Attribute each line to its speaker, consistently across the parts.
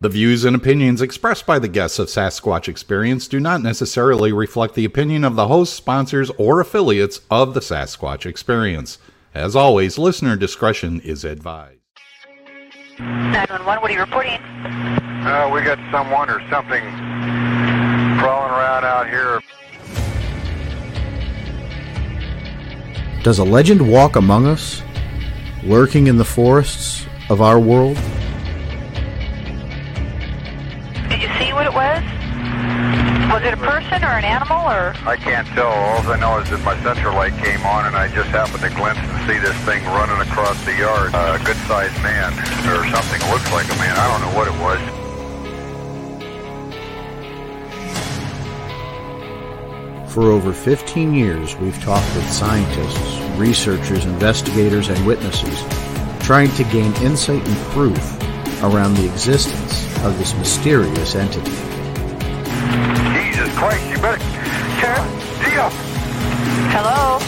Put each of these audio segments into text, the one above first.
Speaker 1: The views and opinions expressed by the guests of Sasquatch Experience do not necessarily reflect the opinion of the hosts, sponsors, or affiliates of the Sasquatch Experience. As always, listener discretion is advised.
Speaker 2: 911, what are you reporting?
Speaker 3: Uh, we got someone or something crawling around out here.
Speaker 4: Does a legend walk among us, lurking in the forests of our world?
Speaker 2: Was? Was it a person or an animal or?
Speaker 3: I can't tell. All I know is that my sensor light came on and I just happened to glimpse and see this thing running across the yard. Uh, a good sized man or something. Looks like a man. I don't know what it was.
Speaker 4: For over 15 years, we've talked with scientists, researchers, investigators, and witnesses, trying to gain insight and proof around the existence of this mysterious entity.
Speaker 3: Jesus Christ, you better. Ken, Dio,
Speaker 2: Hello?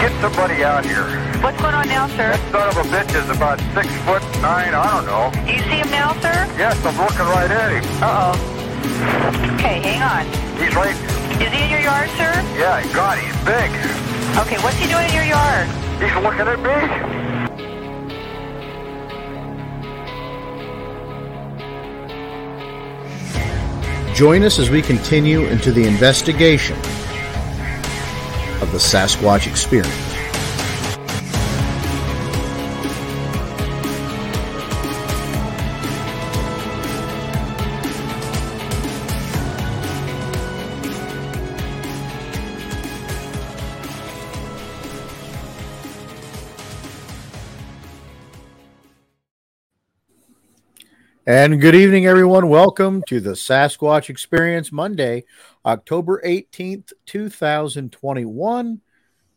Speaker 3: get somebody out here.
Speaker 2: What's going on now, sir?
Speaker 3: That son of a bitch is about six foot nine. I don't know.
Speaker 2: Do you see him now, sir?
Speaker 3: Yes, I'm looking right at him.
Speaker 2: Uh oh. Okay, hang on.
Speaker 3: He's right.
Speaker 2: Is he in your yard, sir?
Speaker 3: Yeah, God, he's big.
Speaker 2: Okay, what's he doing in your yard?
Speaker 3: He's looking at me.
Speaker 4: Join us as we continue into the investigation of the Sasquatch Experience. And good evening, everyone. Welcome to the Sasquatch Experience Monday, October 18th, 2021.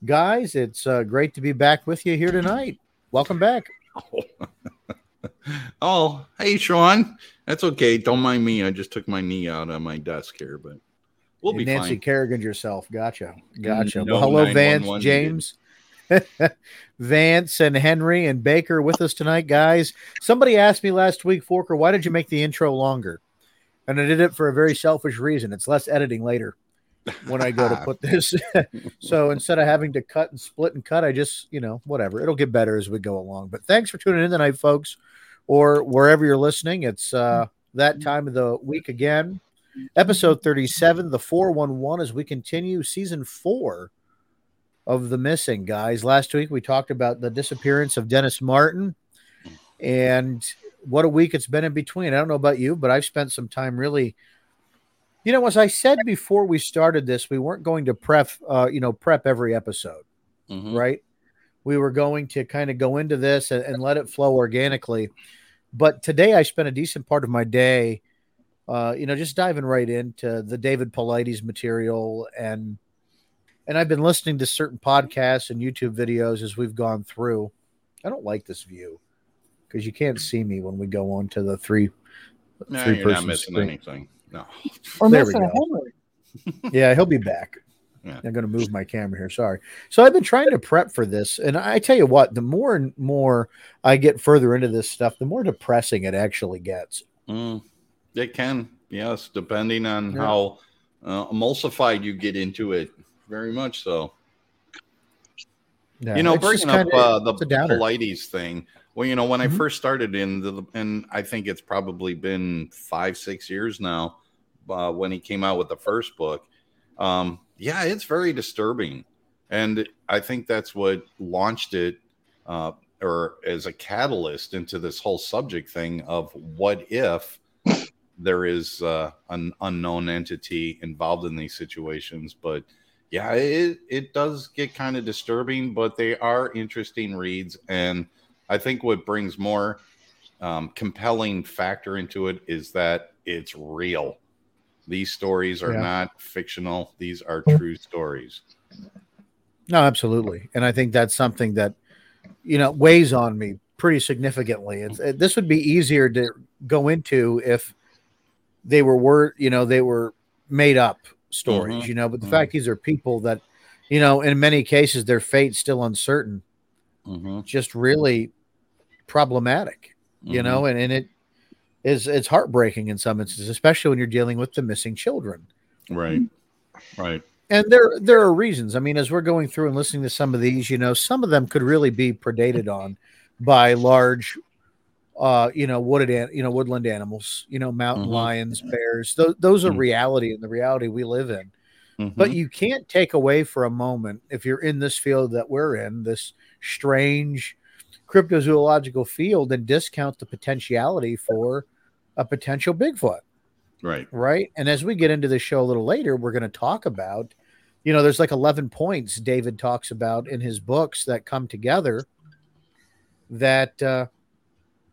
Speaker 4: Guys, it's uh, great to be back with you here tonight. Welcome back.
Speaker 1: Oh, hey, Sean. That's okay. Don't mind me. I just took my knee out on my desk here, but we'll be
Speaker 4: Nancy
Speaker 1: fine.
Speaker 4: Kerrigan yourself. Gotcha. Gotcha.
Speaker 1: No
Speaker 4: well, hello, Vance,
Speaker 1: 911
Speaker 4: James, Vance, and Henry and Baker with us tonight, guys. Somebody asked me last week, Forker, why did you make the intro longer? And I did it for a very selfish reason. It's less editing later when I go to put this. so instead of having to cut and split and cut, I just, you know, whatever. It'll get better as we go along. But thanks for tuning in tonight, folks, or wherever you're listening. It's uh, that time of the week again. Episode 37, the 411, as we continue season four of The Missing, guys. Last week we talked about the disappearance of Dennis Martin and what a week it's been in between. I don't know about you, but I've spent some time really you know, as I said before we started this, we weren't going to prep, uh, you know, prep every episode,
Speaker 1: Mhm.
Speaker 4: right? We were going to kind of go into this and, and let it flow organically. But today, I spent a decent part of my day, uh, you know, just diving right into the David Paulides material and and I've been listening to certain podcasts and YouTube videos as we've gone through. I don't like this view because you can't see me when we go on to the three.
Speaker 1: Nah,
Speaker 4: three
Speaker 1: you're not
Speaker 4: person
Speaker 1: missing
Speaker 4: screen.
Speaker 1: anything. No.
Speaker 5: Or
Speaker 4: There we
Speaker 5: missing a
Speaker 4: go. Yeah, he'll be back.
Speaker 1: Yeah.
Speaker 4: I'm going to move my camera here. Sorry. So I've been trying to prep for this, and I tell you what, the more and more I get further into this stuff, the more depressing it actually gets.
Speaker 1: Mm, it can, yes, depending on
Speaker 4: Yeah.
Speaker 1: how uh, emulsified you get into it. Very much so.
Speaker 4: Yeah,
Speaker 1: you know, bringing up uh, the. Paulides thing. Well, you know, when
Speaker 4: Mhm.
Speaker 1: I first started in the, and I think it's probably been five, six years now, uh, when he came out with the first book. Um, yeah, it's very disturbing, and I think that's what launched it, uh, or as a catalyst into this whole subject thing of what if there is uh, an unknown entity involved in these situations, but yeah, it, it does get kind of disturbing, but they are interesting reads. And I think what brings more um, compelling factor into it is that it's real. These stories are
Speaker 4: Yeah.
Speaker 1: not fictional; these are true stories.
Speaker 4: No, absolutely. And I think that's something that, you know, weighs on me pretty significantly. It's, it, this would be easier to go into if they were, were, you know, they were made up stories,
Speaker 1: Mhm.
Speaker 4: you know, but the
Speaker 1: Mhm.
Speaker 4: fact these are people that, you know, in many cases, their fate's still uncertain,
Speaker 1: Mm-hmm.
Speaker 4: just really problematic, you know, and, and it is, it's heartbreaking in some instances, especially when you're dealing with the missing children.
Speaker 1: right, right.
Speaker 4: and there there are reasons. I mean, as we're going through and listening to some of these, you know, some of them could really be predated on by large, uh, you know, wooded, an- you know, woodland animals, you know, mountain
Speaker 1: Mhm.
Speaker 4: lions, bears. Those those are
Speaker 1: Mhm.
Speaker 4: reality and the reality we live in.
Speaker 1: Mhm.
Speaker 4: But you can't take away for a moment if you're in this field that we're in, this strange cryptozoological field, and discount the potentiality for a potential Bigfoot
Speaker 1: right,
Speaker 4: right? And as we get into the show a little later, we're going to talk about, you know, there's like 11 points David talks about in his books that come together that, uh,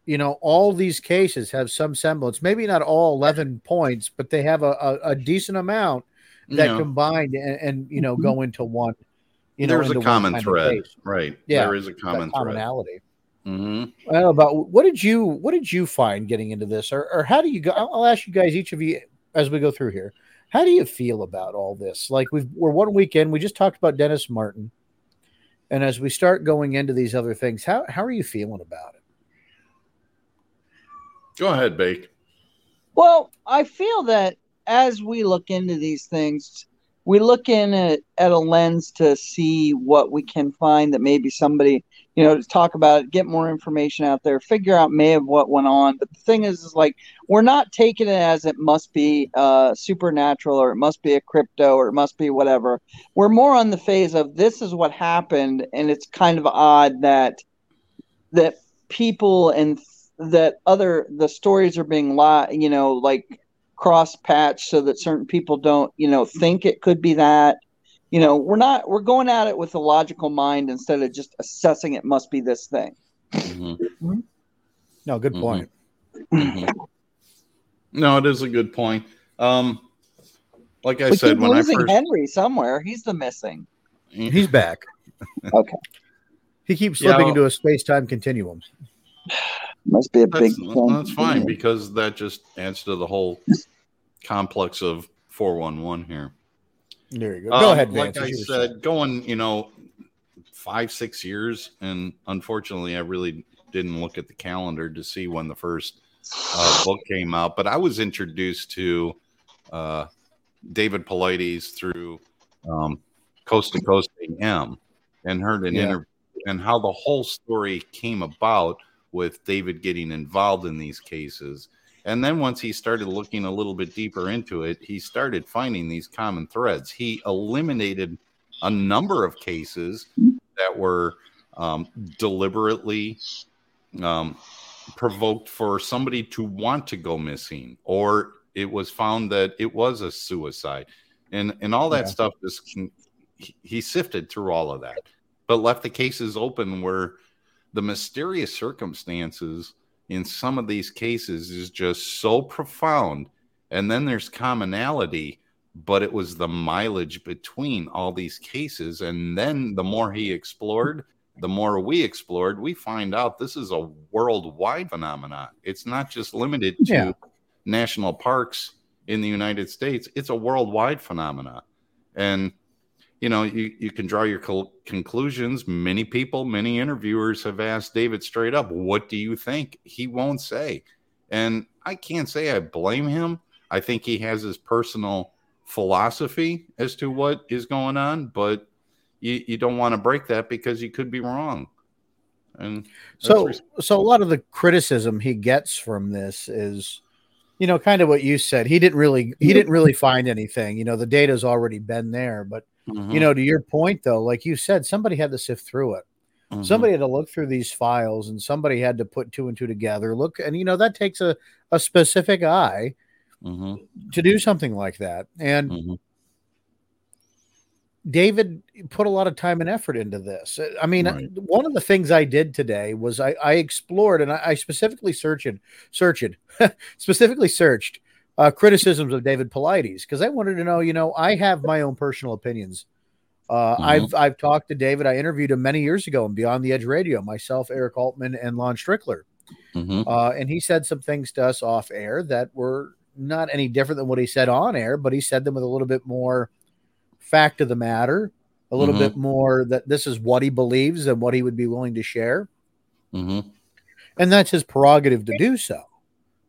Speaker 4: you know, all these cases have some semblance, maybe not all 11 points, but they have a, a, a decent amount that combined and, and, you know, go into one, you know,
Speaker 1: there's a common thread, right?
Speaker 4: Yeah,
Speaker 1: there is a common thread.
Speaker 4: commonality.
Speaker 1: hmm
Speaker 4: I don't know about what did you what did you find getting into this, or or how do you go? I'll, I'll ask you guys each of you as we go through here. How do you feel about all this? Like we've we're one weekend. We just talked about Dennis Martin, and as we start going into these other things, how how are you feeling about it?
Speaker 1: Go ahead, Bake.
Speaker 5: Well, I feel that as we look into these things, we look in at, at a lens to see what we can find that maybe somebody, you know, to talk about it, get more information out there, figure out may what went on. But the thing is, is like we're not taking it as it must be uh, supernatural or it must be a crypto or it must be whatever. We're more on the phase of this is what happened, and it's kind of odd that that people and that other the stories are being li- you know like cross patched so that certain people don't you know think it could be that you know we're not we're going at it with a logical mind instead of just assessing it must be this thing
Speaker 1: Mhm.
Speaker 4: No, good
Speaker 1: Mhm.
Speaker 4: point.
Speaker 1: Mhm. no, it is a good point. Um, like I
Speaker 5: we
Speaker 1: said,
Speaker 5: keep
Speaker 1: when I
Speaker 5: losing
Speaker 1: first,
Speaker 5: henry somewhere he's the missing
Speaker 4: He's back.
Speaker 5: okay
Speaker 4: He keeps
Speaker 1: Yeah,
Speaker 4: slipping
Speaker 1: well-
Speaker 4: into a space time continuum.
Speaker 5: Must be a big
Speaker 1: that's,
Speaker 5: thing.
Speaker 1: that's fine because that just adds to the whole complex of 411 here.
Speaker 4: There you go. Go
Speaker 1: Um,
Speaker 4: ahead,
Speaker 1: Like
Speaker 4: Vance. as
Speaker 1: I said,
Speaker 4: saying.
Speaker 1: going, you know, five, six years. And unfortunately, I really didn't look at the calendar to see when the first uh, book came out. But I was introduced to uh, David Paulides through um, Coast to Coast AM and heard an
Speaker 4: Yeah.
Speaker 1: interview and how the whole story came about with David getting involved in these cases. And then once he started looking a little bit deeper into it, he started finding these common threads. He eliminated a number of cases that were um, deliberately um, provoked for somebody to want to go missing, or it was found that it was a suicide, and and all that
Speaker 4: Yeah.
Speaker 1: stuff. Just he, he sifted through all of that, but left the cases open where the mysterious circumstances in some of these cases is just so profound. And then there's commonality but it was the mileage between all these cases. And then the more he explored the more we explored we find out this is a worldwide phenomenon. It's not just limited to
Speaker 4: Yeah.
Speaker 1: national parks in the united states. It's a worldwide phenomenon. And you know you, you can draw your col- conclusions. Many people many interviewers have asked david straight up what do you think? He won't say. And i can't say i blame him. I think he has his personal philosophy as to what is going on but you, you don't want to break that because you could be wrong. And
Speaker 4: So, so a lot of the criticism he gets from this is, you know, kind of what you said. He didn't really, he didn't really find anything. You know, the data's already been there, but
Speaker 1: Mhm,
Speaker 4: you know, to your point though, like you said, somebody had to sift through it.
Speaker 1: mhm.
Speaker 4: Somebody had to look through these files, and somebody had to put two and two together. Look, and you know that takes a a specific eye
Speaker 1: Mhm,
Speaker 4: to do something like that. And
Speaker 1: mhm.
Speaker 4: David put a lot of time and effort into this. I mean,
Speaker 1: Right.
Speaker 4: one of the things I did today was I, I explored and I, I specifically searched, searched, specifically searched uh, criticisms of David Paulides because I wanted to know. You know, I have my own personal opinions. Uh,
Speaker 1: Mhm.
Speaker 4: I've I've talked to David. I interviewed him many years ago on Beyond the Edge Radio. Myself, Eric Altman, and Lon Strickler.
Speaker 1: Mhm.
Speaker 4: Uh, and he said some things to us off air that were not any different than what he said on air, but he said them with a little bit more fact of the matter, a little
Speaker 1: Mhm.
Speaker 4: bit more that this is what he believes and what he would be willing to share.
Speaker 1: Mhm.
Speaker 4: And that's his prerogative to do so.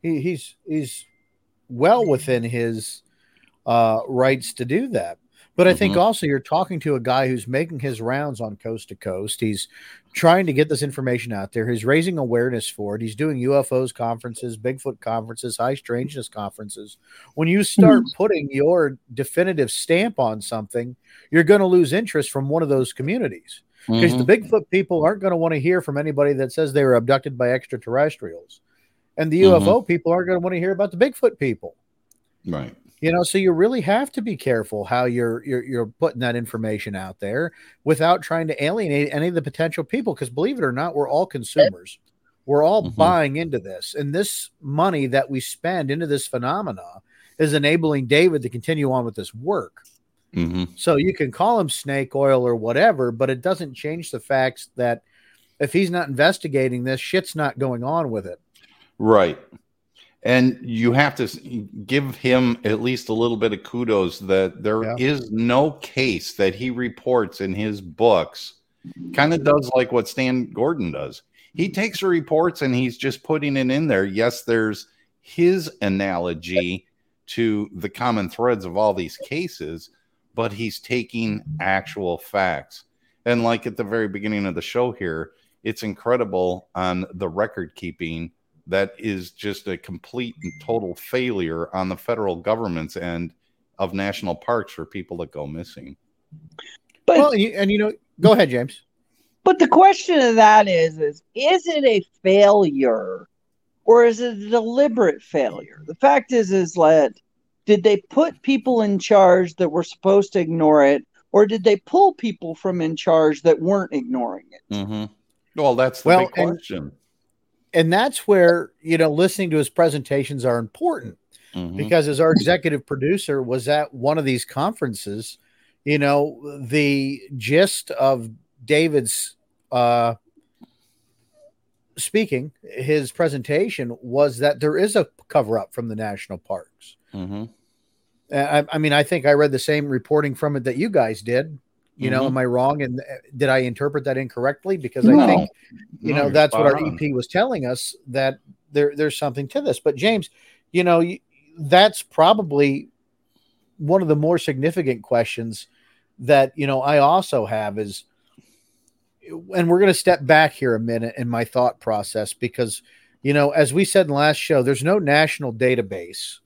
Speaker 4: He, he's he's well within his uh, rights to do that. But I think
Speaker 1: Mhm.
Speaker 4: also you're talking to a guy who's making his rounds on coast to coast. He's trying to get this information out there. He's raising awareness for it. He's doing UFOs conferences, Bigfoot conferences, high strangeness conferences. When you start putting your definitive stamp on something, you're going to lose interest from one of those communities because
Speaker 1: Mhm.
Speaker 4: the Bigfoot people aren't going to want to hear from anybody that says they were abducted by extraterrestrials. And the. UFO people aren't going to want to hear about the Bigfoot people.
Speaker 1: right.
Speaker 4: You know, so you really have to be careful how you're you're you're putting that information out there without trying to alienate any of the potential people. Because believe it or not, we're all consumers. We're all
Speaker 1: Mhm.
Speaker 4: buying into this, and this money that we spend into this phenomena is enabling David to continue on with this work.
Speaker 1: Mhm.
Speaker 4: So you can call him snake oil or whatever, but it doesn't change the facts that if he's not investigating this, shit's not going on with it.
Speaker 1: Right. And you have to give him at least a little bit of kudos that there is
Speaker 4: Yeah.
Speaker 1: no case that he reports in his books. Kind of does like what Stan Gordon does. He takes the reports and he's just putting it in there. Yes, there's his analogy to the common threads of all these cases, but he's taking actual facts. And like at the very beginning of the show here, it's incredible on the record keeping that is just a complete and total failure on the federal government's end of national parks for people that go missing.
Speaker 5: But
Speaker 4: Well, and you know, go ahead, James.
Speaker 5: But the question of that is, is is it a failure or is it a deliberate failure? The fact is, is that did they put people in charge that were supposed to ignore it, or did they pull people from in charge that weren't ignoring it?
Speaker 1: Mm-hmm. Well, that's the
Speaker 4: Well,
Speaker 1: big question.
Speaker 4: And that's where, you know, listening to his presentations are important.
Speaker 1: Mhm.
Speaker 4: because as our executive producer was at one of these conferences you know the gist of david's uh speaking his presentation was that there is a cover up from the national parks
Speaker 1: Mhm.
Speaker 4: I, I mean i think i read the same reporting from it that you guys did you know
Speaker 1: Mhm.
Speaker 4: am i wrong and uh, did i interpret that incorrectly because
Speaker 5: No.
Speaker 4: i think you
Speaker 1: No,
Speaker 4: know that's what our ep was telling us that there there's something to this but james you know that's probably one of the more significant questions that you know i also have is and we're going to step back here a minute in my thought process because you know as we said in last show there's no national database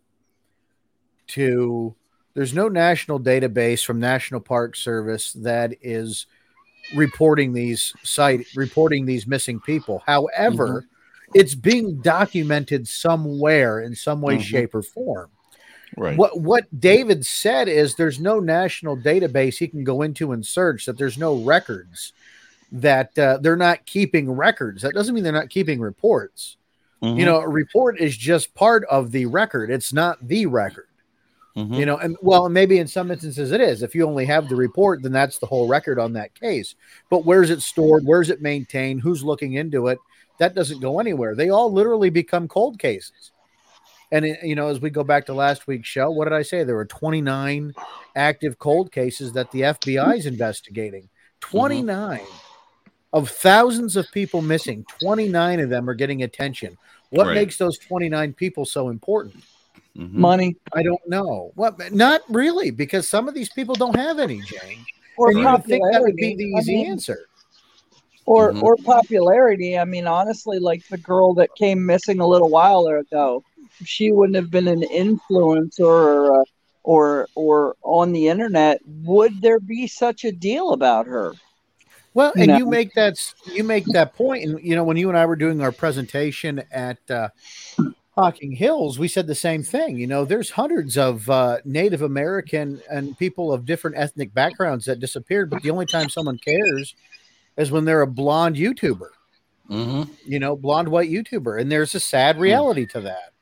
Speaker 4: to there's no national database from national park service that is reporting these site reporting these missing people. However it's being documented somewhere in some way
Speaker 1: Mhm.
Speaker 4: shape or form.
Speaker 1: Right.
Speaker 4: what what david said is there's no national database he can go into and search that there's no records that uh, they're not keeping records. That doesn't mean they're not keeping reports.
Speaker 1: Mhm.
Speaker 4: you know a report is just part of the record. It's not the record
Speaker 1: Mhm.
Speaker 4: you know and well maybe in some instances it is. If you only have the report then that's the whole record on that case. But where's it stored? Where's it maintained? Who's looking into it? That doesn't go anywhere. They all literally become cold cases. And it- you know as we go back to last week's show what did i say? There were 29 active cold cases that the fbi is investigating. 29 of thousands of people missing. 29 of them are getting attention. What
Speaker 1: Right.
Speaker 4: makes those 29 people so important
Speaker 1: Mhm.
Speaker 5: Money
Speaker 4: I don't know. What? Not really, because some of these people don't have any, Jane.
Speaker 5: or
Speaker 4: and you would think that would be
Speaker 5: popularity.
Speaker 4: the
Speaker 5: I
Speaker 4: easy
Speaker 5: mean,
Speaker 4: answer.
Speaker 5: or
Speaker 1: Mhm.
Speaker 5: or popularity. I mean, honestly, like the girl that came missing a little while ago, she wouldn't have been an influencer or uh, or or on the internet, would there be such a deal about her?
Speaker 4: Well, and
Speaker 5: No.
Speaker 4: you make that s- you make that point, and you know when you and I were doing our presentation at uh, Talking Hills, we said the same thing. You know, there's hundreds of uh, Native American and people of different ethnic backgrounds that disappeared, but the only time someone cares is when they're a blonde YouTuber,
Speaker 1: Mm-hmm.
Speaker 4: you know, blonde white YouTuber. And there's a sad
Speaker 1: Hmm.
Speaker 4: reality to that.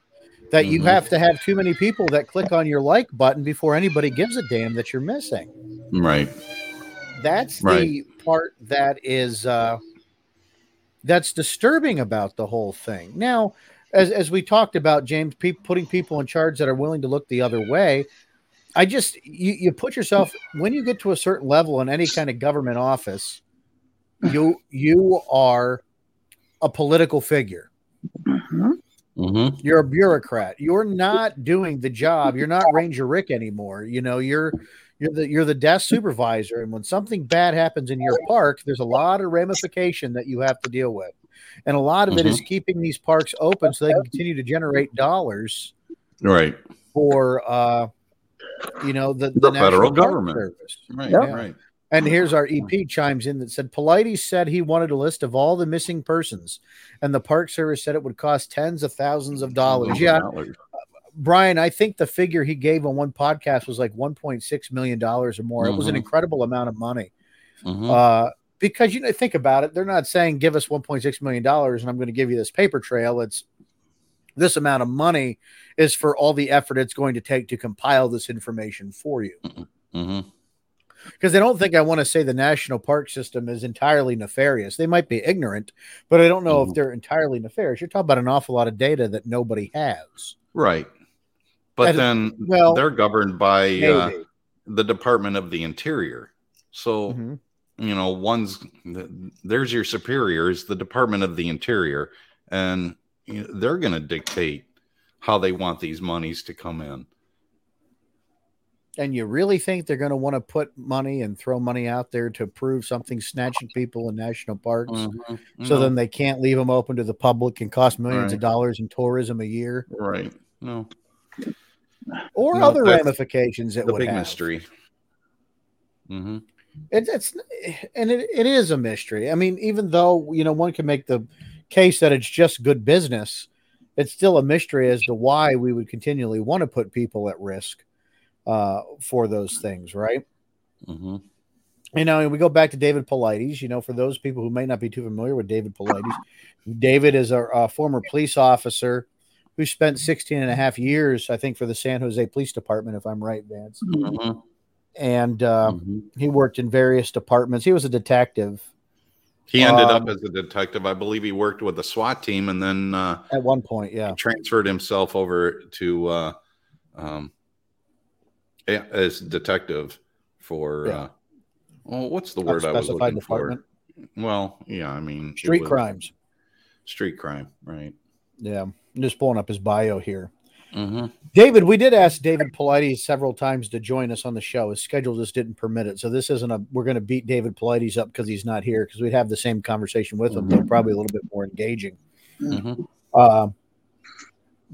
Speaker 4: That you
Speaker 1: Mhm.
Speaker 4: have to have too many people that click on your like button before anybody gives a damn that you're missing.
Speaker 1: Right.
Speaker 4: That's
Speaker 1: Right.
Speaker 4: the part that is uh, that's disturbing about the whole thing. Now, as as we talked about, James, pe- putting people in charge that are willing to look the other way. I just you, you put yourself when you get to a certain level in any kind of government office, you you are a political figure.
Speaker 1: Mm-hmm.
Speaker 4: You're a bureaucrat. You're not doing the job. You're not Ranger Rick anymore. You know, you're you're the you're the desk supervisor. And when something bad happens in your park, there's a lot of ramification that you have to deal with. And a lot of it is keeping these parks open so they can continue to generate dollars
Speaker 1: Right.
Speaker 4: for uh you know the,
Speaker 1: The
Speaker 4: National
Speaker 1: federal government.
Speaker 4: Service.
Speaker 1: Right.
Speaker 5: Yep.
Speaker 1: Right.
Speaker 4: And here's our EP chimes in that said Paulides said he wanted a list of all the missing persons, and the Park Service said it would cost tens of thousands of dollars. Yeah, Brian, I think the figure he gave on one podcast was like 1.6 million dollars or more. It was an
Speaker 1: Mhm.
Speaker 4: incredible amount of money.
Speaker 1: Mhm.
Speaker 4: Uh, because you know, think about it, they're not saying give us 1.6 million dollars and I'm going to give you this paper trail. It's this amount of money is for all the effort it's going to take to compile this information for you. Because I don't think I want to say the national park system is entirely nefarious. They might be ignorant, but I don't know if
Speaker 1: Mhm.
Speaker 4: they're entirely nefarious. You're talking about an awful lot of data that nobody has.
Speaker 1: Right. But
Speaker 4: And-
Speaker 1: then
Speaker 4: well,
Speaker 1: they're governed by uh, the Department of the Interior. So,
Speaker 4: Mhm.
Speaker 1: You know, one's there's your superiors, the Department of the Interior, and you know, they're going to dictate how they want these monies to come in.
Speaker 4: And you really think they're going to want to put money and throw money out there to prove something snatching people in national parks?
Speaker 1: Mm-hmm.
Speaker 4: So then they can't leave them open to the public and cost millions of dollars in tourism a year
Speaker 1: right. No,
Speaker 4: or
Speaker 1: No,
Speaker 4: other ramifications
Speaker 1: that
Speaker 4: would
Speaker 1: big
Speaker 4: have.
Speaker 1: mystery. hmm
Speaker 4: It, it's and it, it is a mystery. I mean, even though you know one can make the case that it's just good business, it's still a mystery as to why we would continually want to put people at risk uh, for those things, right?
Speaker 1: hmm
Speaker 4: You know, and we go back to David Paulides. You know, for those people who may not be too familiar with David Paulides, David is a, a former police officer who spent 16 and a half years, I think, for the San Jose Police Department, if I'm right, Vance.
Speaker 1: hmm
Speaker 4: And uh,
Speaker 1: hmm
Speaker 4: he worked in various departments. He was a detective
Speaker 1: He ended
Speaker 4: Um,
Speaker 1: up as a detective. I believe he worked with the SWAT team and then uh,
Speaker 4: at one point. Yeah.
Speaker 1: transferred himself over to uh, um, as detective for
Speaker 4: Yeah.
Speaker 1: uh, well, what's the word I was looking
Speaker 4: department.
Speaker 1: for? Well, yeah, I mean
Speaker 4: Street crimes.
Speaker 1: street crime, right?
Speaker 4: Yeah. I'm just pulling up his bio here.
Speaker 1: Mm-hmm.
Speaker 4: David, we did ask David Paulides several times to join us on the show. His schedule just didn't permit it. So this isn't a we're going to beat David Paulides up because he's not here because we'd have the same conversation with him, but probably a little bit more engaging.
Speaker 1: Mm-hmm.
Speaker 4: Uh,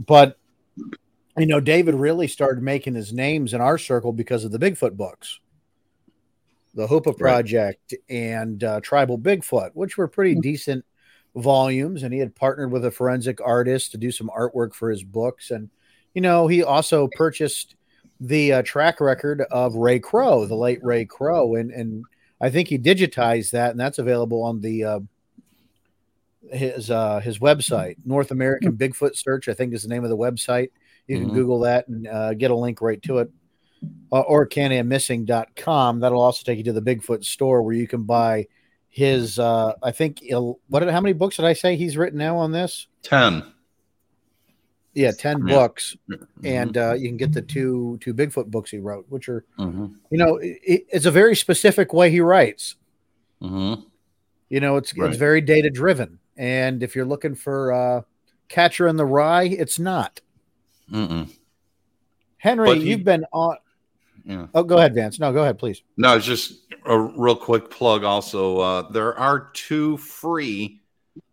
Speaker 4: but you know, David really started making his names in our circle because of the Bigfoot books, the Hoopa Project and uh, Tribal Bigfoot, which were pretty decent volumes. And he had partnered with a forensic artist to do some artwork for his books. And you know, he also purchased the uh, track record of Ray Crowe, the late Ray Crowe, and and I think he digitized that, and that's available on the uh, his uh, his website, North American Bigfoot Search. I think is the name of the website. You can
Speaker 1: Mhm.
Speaker 4: Google that and uh, get a link right to it. Uh, or canammissing.com. That'll also take you to the Bigfoot store where you can buy his. Uh, I think what? How many books did I say he's written now on this?
Speaker 1: Ten.
Speaker 4: Yeah, ten
Speaker 1: Yeah.
Speaker 4: books,
Speaker 1: Mm-hmm.
Speaker 4: and uh, you can get the two two Bigfoot books he wrote, which are
Speaker 1: hmm
Speaker 4: you know it, it's a very specific way he writes.
Speaker 1: hmm
Speaker 4: You know, it's
Speaker 1: Right.
Speaker 4: it's very data driven, and if you're looking for uh, Catcher in the Rye, it's not.
Speaker 1: Mm-mm.
Speaker 4: Henry,
Speaker 1: he-
Speaker 4: you've been on.
Speaker 1: Yeah.
Speaker 4: Oh, go ahead, Vance. No, go ahead, please.
Speaker 1: No, it's just a real quick plug. Also, uh, there are two free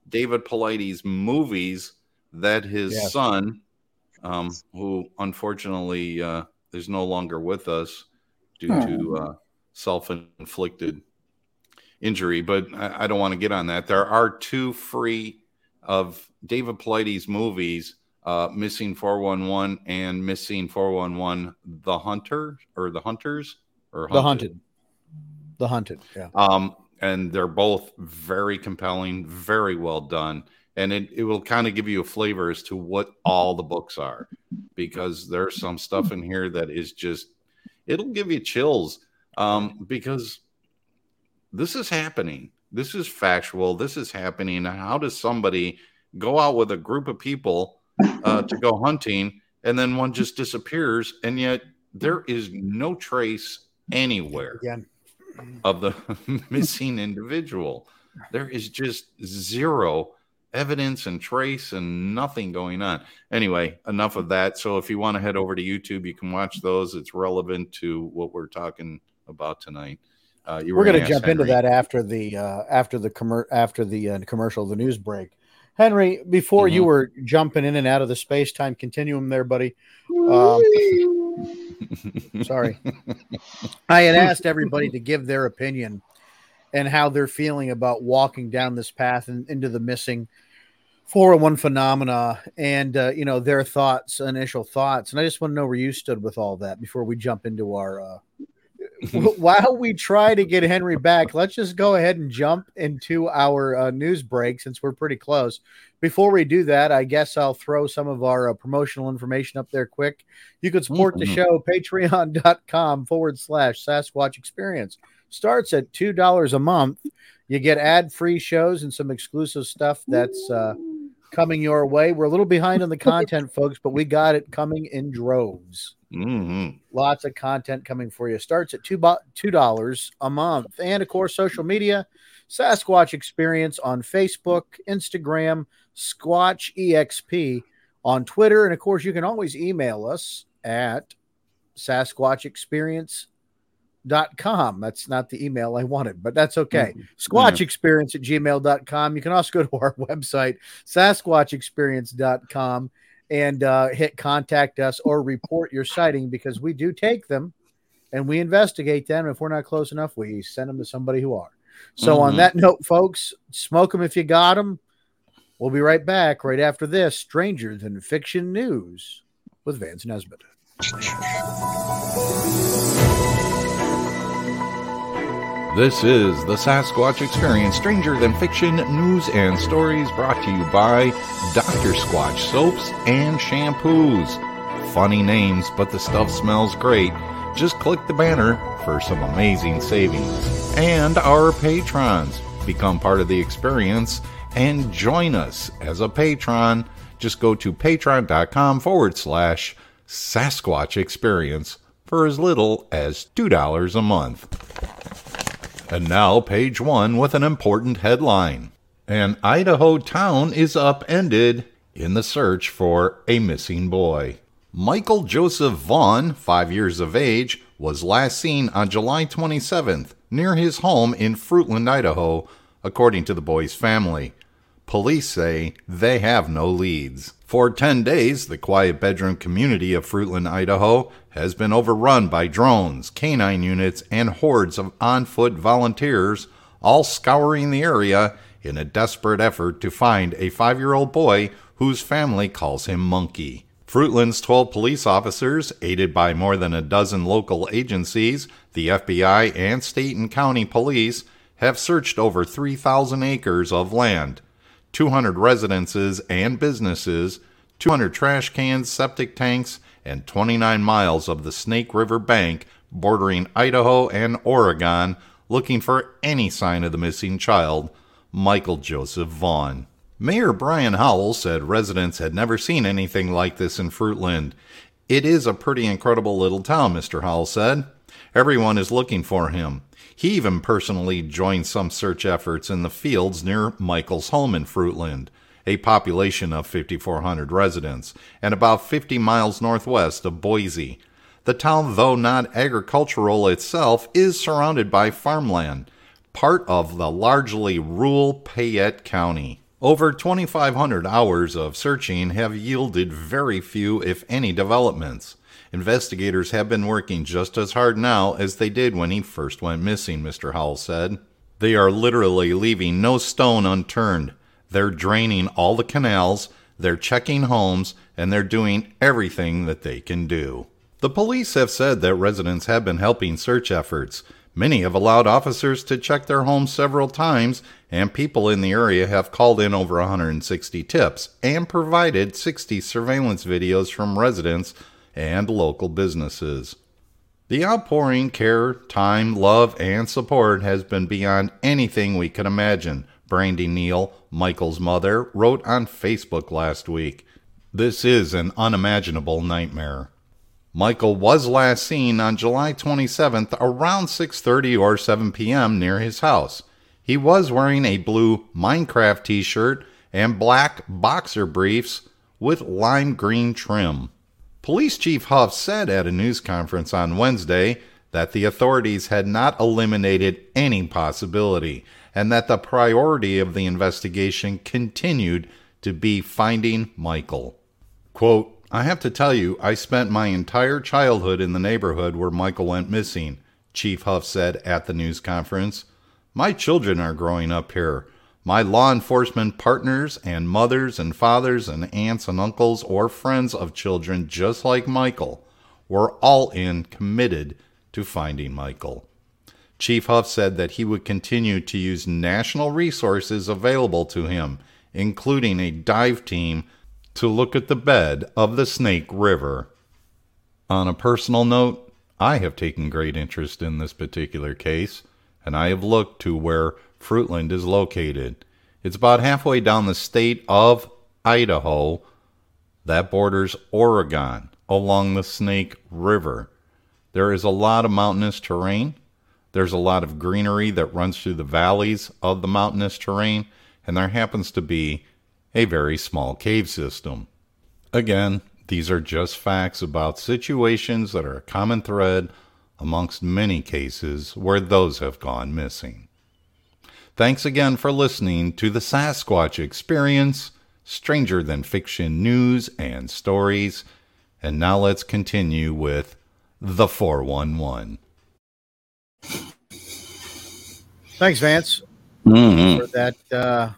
Speaker 1: David Paulides movies that his
Speaker 4: Yes.
Speaker 1: son, um, who unfortunately uh, is no longer with us due to uh, self-inflicted injury, but I, I don't want to get on that. There are two free of David Paulides movies uh, Missing 411 and Missing 411 The Hunter or The Hunters or
Speaker 4: The Hunted. The Hunted, yeah.
Speaker 1: Um, and they're both very compelling, very well done. And it, it will kind of give you a flavor as to what all the books are because there's some stuff in here that is just, it'll give you chills um, because this is happening. This is factual. This is happening. How does somebody go out with a group of people uh, to go hunting and then one just disappears and yet there is no trace anywhere
Speaker 4: Again.
Speaker 1: of the missing individual. There is just zero evidence and trace and nothing going on. Anyway, enough of that. So if you want to head over to YouTube, you can watch those. It's relevant to what we're talking about tonight. Uh, you
Speaker 4: We're going to jump into that after the uh, after the commer- after the uh, commercial, the news break. Henry, before you
Speaker 1: Mhm.
Speaker 4: were jumping in and out of the space time continuum, there, buddy. Um, sorry, I had asked everybody to give their opinion and how they're feeling about walking down this path and into the missing 401 phenomena and uh, you know their thoughts initial thoughts. And i just want to know where you stood with all that before we jump into our uh, while we try to get henry back let's just go ahead and jump into our uh, news break since we're pretty close. Before we do that i guess i'll throw some of our uh, promotional information up there quick. You can support the
Speaker 1: Mhm.
Speaker 4: show patreon.com forward slash sasquatch experience starts at two dollars a month. You get ad-free shows and some exclusive stuff that's uh, coming your way. We're a little behind on the content folks but we got it coming in droves.
Speaker 1: Mhm.
Speaker 4: lots of content coming for you. Starts at two bo- two dollars a month. And of course social media sasquatch experience on facebook instagram squatch exp on twitter. And of course you can always email us at sasquatch experience dot com that's not the email i wanted but that's okay squatch experience at gmail.com you can also go to our website sasquatchexperience.com and uh, hit contact us or report your sighting because we do take them and we investigate them. If we're not close enough, we send them to somebody who are. So, on
Speaker 1: Mhm.
Speaker 4: that note, folks, smoke them if you got them. We'll be right back right after this Stranger Than Fiction News with Vance Nesbitt.
Speaker 1: This is the Sasquatch Experience, Stranger Than Fiction news and stories brought to you by Dr. Squatch soaps and shampoos. Funny names, but the stuff smells great. Just click the banner for some amazing savings. And our patrons. Become part of the experience and join us as a patron. Just go to patreon.com forward slash Sasquatch Experience for as little as $2 a month. And now, page one with an important headline. An Idaho town is upended in the search for a missing boy. Michael Joseph Vaughan, five years of age, was last seen on July 27th near his home in Fruitland, Idaho, according to the boy's family. Police say they have no leads. For 10 days, the quiet bedroom community of Fruitland, Idaho has been overrun by drones, canine units, and hordes of on foot volunteers, all scouring the area in a desperate effort to find a five year old boy whose family calls him Monkey. Fruitland's 12 police officers, aided by more than a dozen local agencies, the FBI, and state and county police, have searched over 3,000 acres of land. 200 residences and businesses, 200 trash cans, septic tanks, and 29 miles of the Snake River bank bordering Idaho and Oregon looking for any sign of the missing child, Michael Joseph Vaughan. Mayor Brian Howell said residents had never seen anything like this in Fruitland. It is a pretty incredible little town, Mr. Howell said. Everyone is looking for him. He even personally joined some search efforts in the fields near Michael's home in Fruitland, a population of 5,400 residents, and about 50 miles northwest of Boise. The town, though not agricultural itself, is surrounded by farmland, part of the largely rural Payette County. Over 2,500 hours of searching have yielded very few, if any, developments. Investigators have been working just as hard now as they did when he first went missing, Mr. Howell said. They are literally leaving no stone unturned. They're draining all the canals, they're checking homes, and they're doing everything that they can do. The police have said that residents have been helping search efforts. Many have allowed officers to check their homes several times, and people in the area have called in over 160 tips and provided 60 surveillance videos from residents and local businesses. The outpouring care, time, love, and support has been beyond anything we could imagine, Brandi Neal, Michael's mother, wrote on Facebook last week. This is an unimaginable nightmare. Michael was last seen on July 27th around 6:30 or 7 p.m. near his house. He was wearing a blue Minecraft t-shirt and black boxer briefs with lime green trim. Police Chief Huff said at a news conference on Wednesday that the authorities had not eliminated any possibility and that the priority of the investigation continued to be finding Michael. Quote, I have to tell you, I spent my entire childhood in the neighborhood where Michael went missing, Chief Huff said at the news conference. My children are growing up here. My law enforcement partners and mothers and fathers and aunts and uncles or friends of children just like Michael were all in committed to finding Michael. Chief Huff said that he would continue to use national resources available to him, including a dive team to look at the bed of the Snake River. On a personal note, I have taken great interest in this particular case, and I have looked to where Fruitland is located. It's about halfway down the state of Idaho that borders Oregon along the Snake River. There is a lot of mountainous terrain. There's a lot of greenery that runs through the valleys of the mountainous terrain, and there happens to be a very small cave system. Again, these are just facts about situations that are a common thread amongst many cases where those have gone missing. Thanks again for listening to the Sasquatch Experience, Stranger Than Fiction news and stories. And now let's continue with the 411.
Speaker 4: Thanks, Vance,
Speaker 1: Mm-hmm.
Speaker 4: for that. Uh,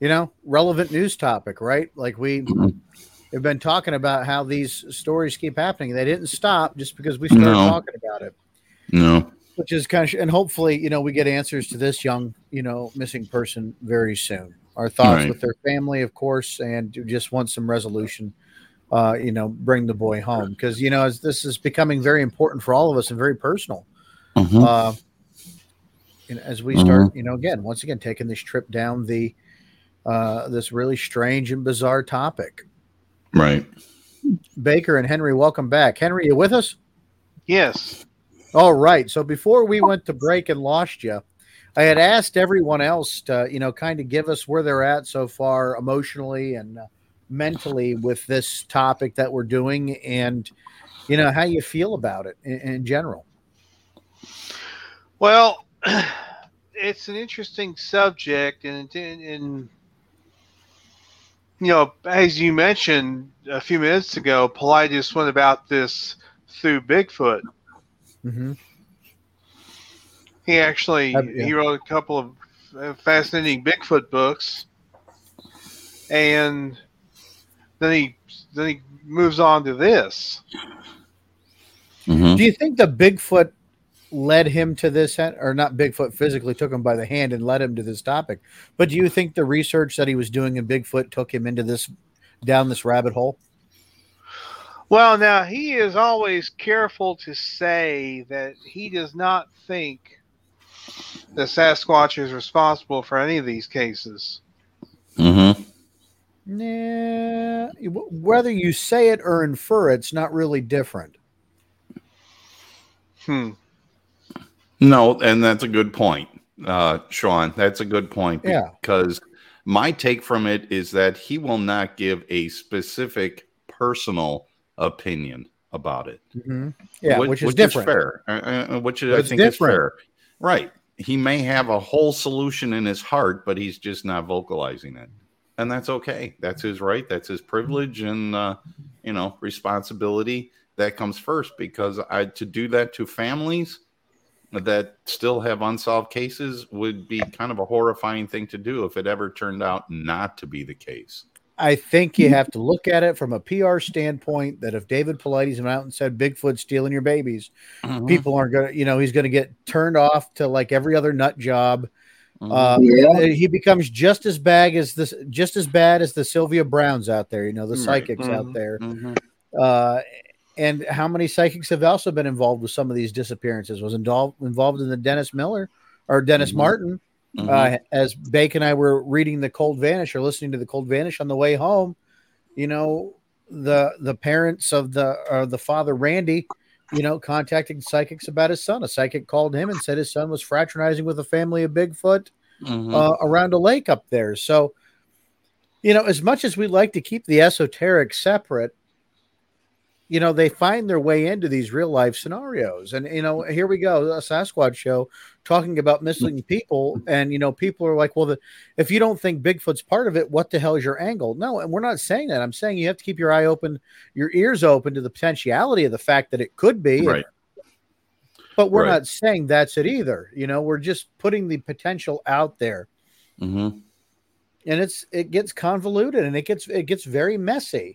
Speaker 4: you know, relevant news topic, right? Like we have been talking about how these stories keep happening. They didn't stop just because we started
Speaker 1: No.
Speaker 4: talking about it,
Speaker 1: No.
Speaker 4: Which is kind of, and hopefully, you know, we get answers to this young, you know, missing person very soon. Our thoughts
Speaker 1: Right.
Speaker 4: with their family, of course, and just want some resolution. Uh, you know, bring the boy home because you know as this is becoming very important for all of us and very personal.
Speaker 1: Mhm.
Speaker 4: Uh, you know, as we start, you know, again, once again, taking this trip down the uh, this really strange and bizarre topic.
Speaker 1: Right.
Speaker 4: Baker and Henry, welcome back. Henry, you with us?
Speaker 6: Yes.
Speaker 4: All right. So before we went to break and lost you, I had asked everyone else to, you know, kind of give us where they're at so far emotionally and uh, mentally with this topic that we're doing and, you know, how you feel about it in, in general.
Speaker 6: Well, it's an interesting subject, and, and, and you know, as you mentioned a few minutes ago, Paulides went about this through Bigfoot.
Speaker 4: Mm-hmm.
Speaker 6: He actually
Speaker 4: Uh, yeah.
Speaker 6: he wrote a couple of uh, fascinating Bigfoot books, and then he then he moves on to this.
Speaker 1: Mhm.
Speaker 4: Do you think the Bigfoot led him to this, or not Bigfoot physically took him by the hand and led him to this topic? But do you think the research that he was doing in Bigfoot took him into this, down this rabbit hole?
Speaker 6: Well, now he is always careful to say that he does not think the Sasquatch is responsible for any of these cases.
Speaker 1: Mm-hmm.
Speaker 4: Nah, whether you say it or infer it's not really different.
Speaker 6: Hmm.
Speaker 1: No, and that's a good point, uh, Sean. That's a good point.
Speaker 4: Yeah.
Speaker 1: Because my take from it is that he will not give a specific personal opinion about it.
Speaker 4: Yeah,
Speaker 1: Whi-
Speaker 4: which, is different.
Speaker 1: fair. Uh, uh, which is, I think is fair. Right. He may have a whole solution in his heart, but he's just not vocalizing it, and that's okay. That's his right. That's his privilege, and uh, you know, responsibility that comes first. Because I to do that to families that still have unsolved cases would be kind of a horrifying thing to do if it ever turned out not to be the case.
Speaker 4: I think you have to look at it from a PR standpoint that if David Paulides went out and said Bigfoot stealing your babies,
Speaker 1: Mhm.
Speaker 4: people aren't gonna, you know, he's gonna get turned off to like every other nut job. Uh,
Speaker 5: Yeah.
Speaker 4: he becomes just as bad as this, just as bad as the Sylvia Brownes out there, you know, the psychics out there. Uh, and how many psychics have also been involved with some of these disappearances? Was involved involved in the Dennis Miller or Dennis. Martin?
Speaker 1: Mhm.
Speaker 4: Uh, as Bake and I were reading the Cold Vanish or listening to the Cold Vanish on the way home, you know, the the parents of the or the father Randy, you know, contacting psychics about his son. A psychic called him and said his son was fraternizing with a family of Bigfoot
Speaker 1: Mhm.
Speaker 4: uh, around a lake up there. So, you know, as much as we like to keep the esoteric separate, you know, they find their way into these real life scenarios. And, you know, here we go, a Sasquatch show talking about missing people. And, you know, people are like, well, the, if you don't think Bigfoot's part of it, what the hell is your angle? No, and we're not saying that. I'm saying you have to keep your eye open, your ears open to the potentiality of the fact that it could be.
Speaker 1: right.
Speaker 4: But we're
Speaker 1: Right.
Speaker 4: not saying that's it either. You know, we're just putting the potential out there
Speaker 1: Mhm.
Speaker 4: and it's it gets convoluted and it gets it gets very messy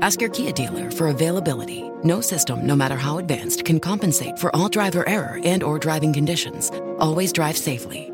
Speaker 7: Ask your Kia dealer for availability. No system, no matter how advanced, can compensate for all driver error and or driving conditions. Always drive safely.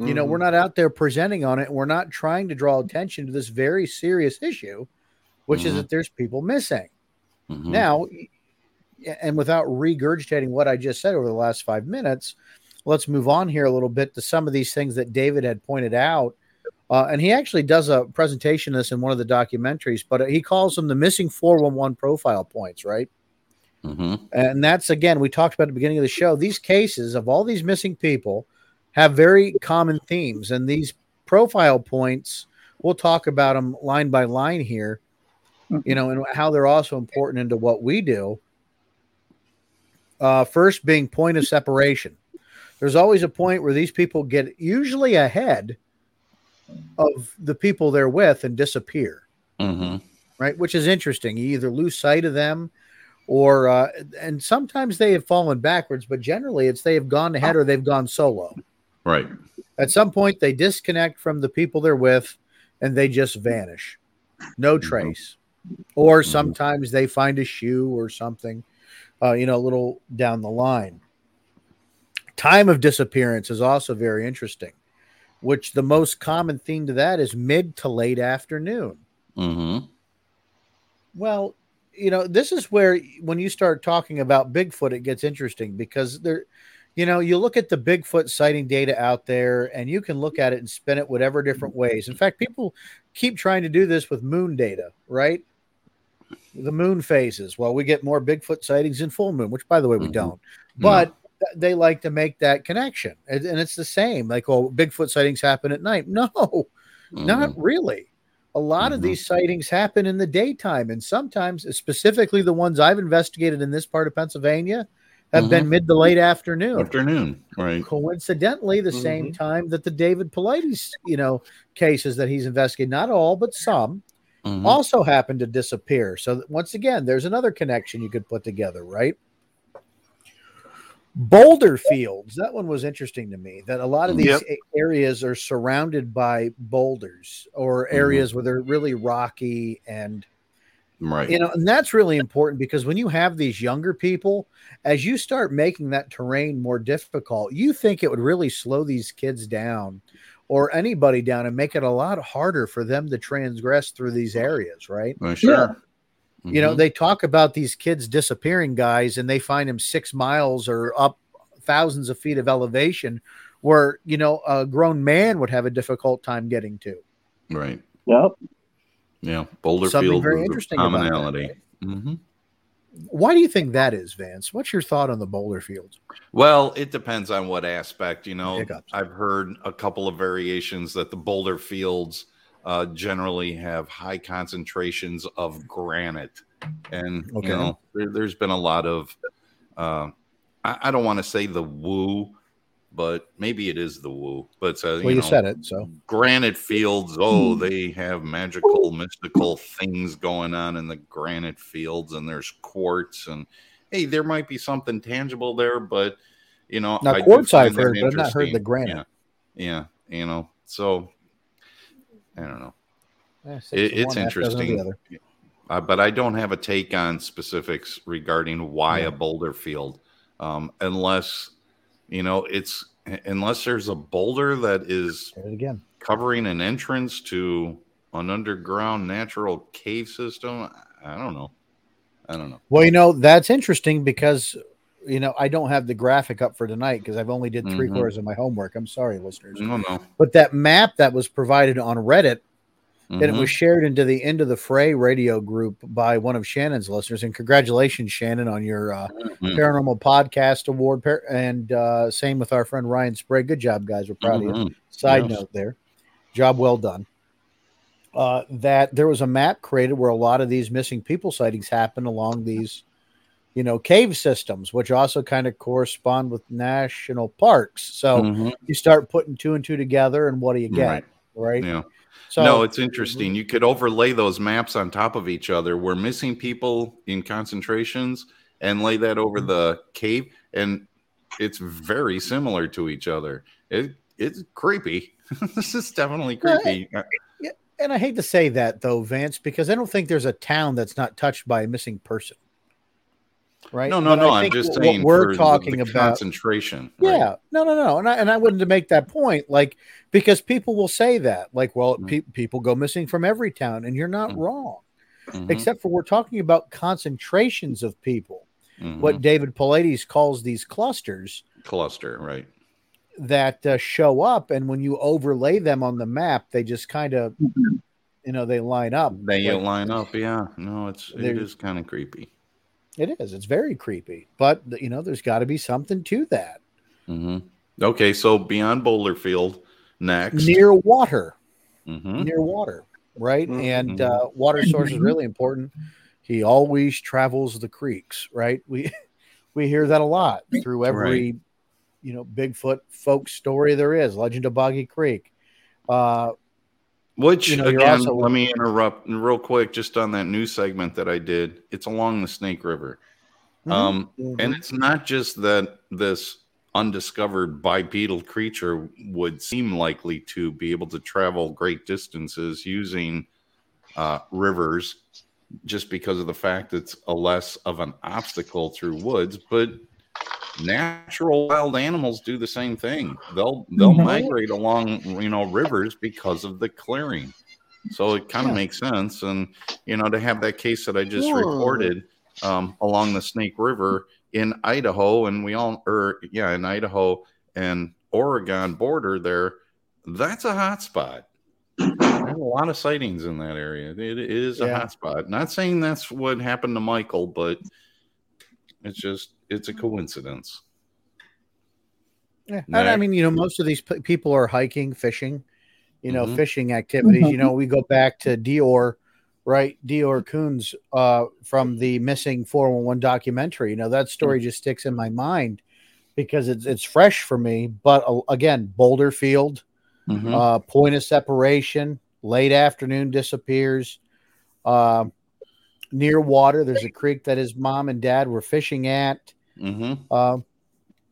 Speaker 4: You know we're not out there presenting on it we're not trying to draw attention to this very serious issue which is
Speaker 1: Mhm.
Speaker 4: that there's people missing
Speaker 1: Mhm.
Speaker 4: now and without regurgitating what i just said over the last five minutes let's move on here a little bit to some of these things that david had pointed out uh, and he actually does a presentation of this in one of the documentaries but he calls them the missing 411 profile points right
Speaker 1: Mhm.
Speaker 4: and that's again we talked about at the beginning of the show these cases of all these missing people have very common themes and these profile points we'll talk about them line by line here you know and how they're also important into what we do uh, first being point of separation there's always a point where these people get usually ahead of the people they're with and disappear
Speaker 1: Mhm.
Speaker 4: right? Which is interesting. You either lose sight of them, or uh, and sometimes they have fallen backwards, but generally it's they have gone ahead or they've gone solo.
Speaker 1: Right.
Speaker 4: At some point, they disconnect from the people they're with, and they just vanish, no trace. Or sometimes they find a shoe or something, uh, you know, a little down the line. Time of disappearance is also very interesting, which the most common theme to that is mid to late afternoon.
Speaker 1: Mhm.
Speaker 4: Well, you know, this is where when you start talking about Bigfoot, it gets interesting because there, you know, you look at the Bigfoot sighting data out there and you can look at it and spin it whatever different ways. In fact, people keep trying to do this with moon data, right? The moon phases. Well, we get more Bigfoot sightings in full moon, which by the way, we
Speaker 1: Mhm.
Speaker 4: don't. But th- they like to make that connection. And, and it's the same. Like, oh, Bigfoot sightings happen at night. No, not
Speaker 1: Mhm.
Speaker 4: really. A lot of
Speaker 1: Mhm.
Speaker 4: these sightings happen in the daytime, and sometimes, specifically the ones I've investigated in this part of Pennsylvania, have been mid to late afternoon.
Speaker 1: afternoon. Right.
Speaker 4: Coincidentally, the same time that the David Paulides, you know, cases that he's investigated, not all, but some,
Speaker 1: Mhm.
Speaker 4: also happen to disappear. So that- once again, there's another connection you could put together, right? Boulder Fields. That one was interesting to me. That a lot of these
Speaker 6: Yep.
Speaker 4: areas are surrounded by boulders or
Speaker 1: Mhm.
Speaker 4: areas where they're really rocky and
Speaker 1: Right.
Speaker 4: you know, and that's really important because when you have these younger people, as you start making that terrain more difficult, you think it would really slow these kids down or anybody down and make it a lot harder for them to transgress through these areas, right?
Speaker 1: Uh, sure.
Speaker 4: You know,
Speaker 1: Mhm.
Speaker 4: they talk about these kids disappearing, guys, and they find them six miles or up thousands of feet of elevation where, you know, a grown man would have a difficult time getting to.
Speaker 1: right.
Speaker 5: Yep.
Speaker 1: Yeah. Boulder
Speaker 4: Something
Speaker 1: Field
Speaker 4: very interesting about that,
Speaker 1: commonality.
Speaker 4: right?
Speaker 1: hmm
Speaker 4: Why do you think that is, Vance? What's your thought on the boulder fields?
Speaker 1: Well, it depends on what aspect. You know,
Speaker 4: Hiccups.
Speaker 1: I've heard a couple of variations that the boulder fields uh, generally have high concentrations of granite, and
Speaker 4: Okay.
Speaker 1: you know, there, there's been a lot of. Uh, I, I don't want to say the woo, but maybe it is the woo. But uh,
Speaker 4: Well, you
Speaker 1: know,
Speaker 4: said it, so.
Speaker 1: Granite fields oh they have magical mystical things going on in the granite fields and there's quartz and hey there might be something tangible there but you know
Speaker 4: Now,
Speaker 1: I
Speaker 4: quartz I've heard, but I've not heard the granite.
Speaker 1: yeah, yeah you know so i don't know.
Speaker 4: Six
Speaker 1: it, it's
Speaker 4: one, half dozen of the
Speaker 1: interesting. uh, but i don't have a take on specifics regarding why
Speaker 4: Yeah.
Speaker 1: a boulder field um, unless you know it's unless there's a boulder that is
Speaker 4: again.
Speaker 1: covering an entrance to an underground natural cave system. I don't know. I don't know.
Speaker 4: Well, you know that's interesting because you know I don't have the graphic up for tonight because I've only did 3
Speaker 1: Mhm.
Speaker 4: quarters of my homework. I'm sorry, listeners.
Speaker 1: No, no.
Speaker 4: But that map that was provided on Reddit and it was shared into the Into the Fray radio group by one of Shannon's listeners. And congratulations, Shannon, on your uh,
Speaker 1: Mhm.
Speaker 4: paranormal podcast award. Par- and uh, same with our friend Ryan Sprague. Good job, guys. We're proud of you.
Speaker 1: Mhm.
Speaker 4: Side
Speaker 1: Yes.
Speaker 4: note there, job well done. Uh, that there was a map created where a lot of these missing people sightings happen along these, you know, cave systems, which also kind of correspond with national parks. So
Speaker 1: Mhm.
Speaker 4: you start putting two and two together, and what do you get?
Speaker 1: Right.
Speaker 4: Right.
Speaker 1: Yeah.
Speaker 4: So
Speaker 1: no, it's interesting. You could overlay those maps on top of each other. We're missing people in concentrations and lay that over the cave, and it's very similar to each other. It it's creepy. this is definitely creepy. Uh,
Speaker 4: and I hate to say that though, Vance, because I don't think there's a town that's not touched by a missing person. Right?
Speaker 1: No, no,
Speaker 4: But
Speaker 1: no. I'm just
Speaker 4: what
Speaker 1: saying
Speaker 4: we're
Speaker 1: for the-
Speaker 4: talking
Speaker 1: the
Speaker 4: about.
Speaker 1: concentration. right?
Speaker 4: Yeah, no, no, no, and I and I wanted to make that point, like because people will say that, like, well,
Speaker 1: Mhm.
Speaker 4: pe- people go missing from every town, and you're not
Speaker 1: Mhm.
Speaker 4: wrong,
Speaker 1: Mhm,
Speaker 4: except for we're talking about concentrations of people, what David Paulides calls these clusters
Speaker 1: cluster, right?
Speaker 4: that uh, show up, and when you overlay them on the map, they just kind of, you know, they line up.
Speaker 1: They
Speaker 4: Like,
Speaker 1: line up, yeah. No, it's it is kind of creepy.
Speaker 4: It is. It's very creepy, but you know, there's got to be something to that.
Speaker 1: hmm Okay, so beyond Boulder Field, next.
Speaker 4: Near water,
Speaker 1: Mhm.
Speaker 4: near water, right?
Speaker 6: Mhm.
Speaker 4: And uh, water source is really important. He always travels the creeks, right? We we hear that a lot through every you know Bigfoot folk story there is. Legend of Boggy Creek. Uh,
Speaker 1: Which
Speaker 4: you know,
Speaker 1: again,
Speaker 4: also-
Speaker 1: let me interrupt real quick, just on that news segment that I did. It's along the Snake River,
Speaker 4: Mhm.
Speaker 1: um,
Speaker 4: Mhm.
Speaker 1: and it's not just that this undiscovered bipedal creature would seem likely to be able to travel great distances using uh, rivers, just because of the fact it's a less of an obstacle through woods, but natural wild animals do the same thing. They'll they'll
Speaker 4: Mhm.
Speaker 1: migrate along you know rivers because of the clearing. So it kind of
Speaker 4: Yeah.
Speaker 1: makes sense. And you know, to have that case that I just reported um, along the Snake River in Idaho, and we all or yeah, in Idaho and Oregon border there, that's a hot spot. A lot of sightings in that area. It is a
Speaker 4: Yeah.
Speaker 1: hot spot. Not saying that's what happened to Michael, but it's just it's a coincidence.
Speaker 4: Yeah, and I mean, you know, most of these p- people are hiking, fishing, you know,
Speaker 1: Mhm.
Speaker 4: fishing activities. You know, we go back to DeOrr, right? DeOrr Kunz uh, from the missing 411 documentary. You know, that story just sticks in my mind because it's it's fresh for me. But uh, again, Boulder Field,
Speaker 1: Mhm.
Speaker 4: uh, point of separation, late afternoon disappears. Uh, near water, there's a creek that his mom and dad were fishing at.
Speaker 1: Mhm.
Speaker 4: Uh,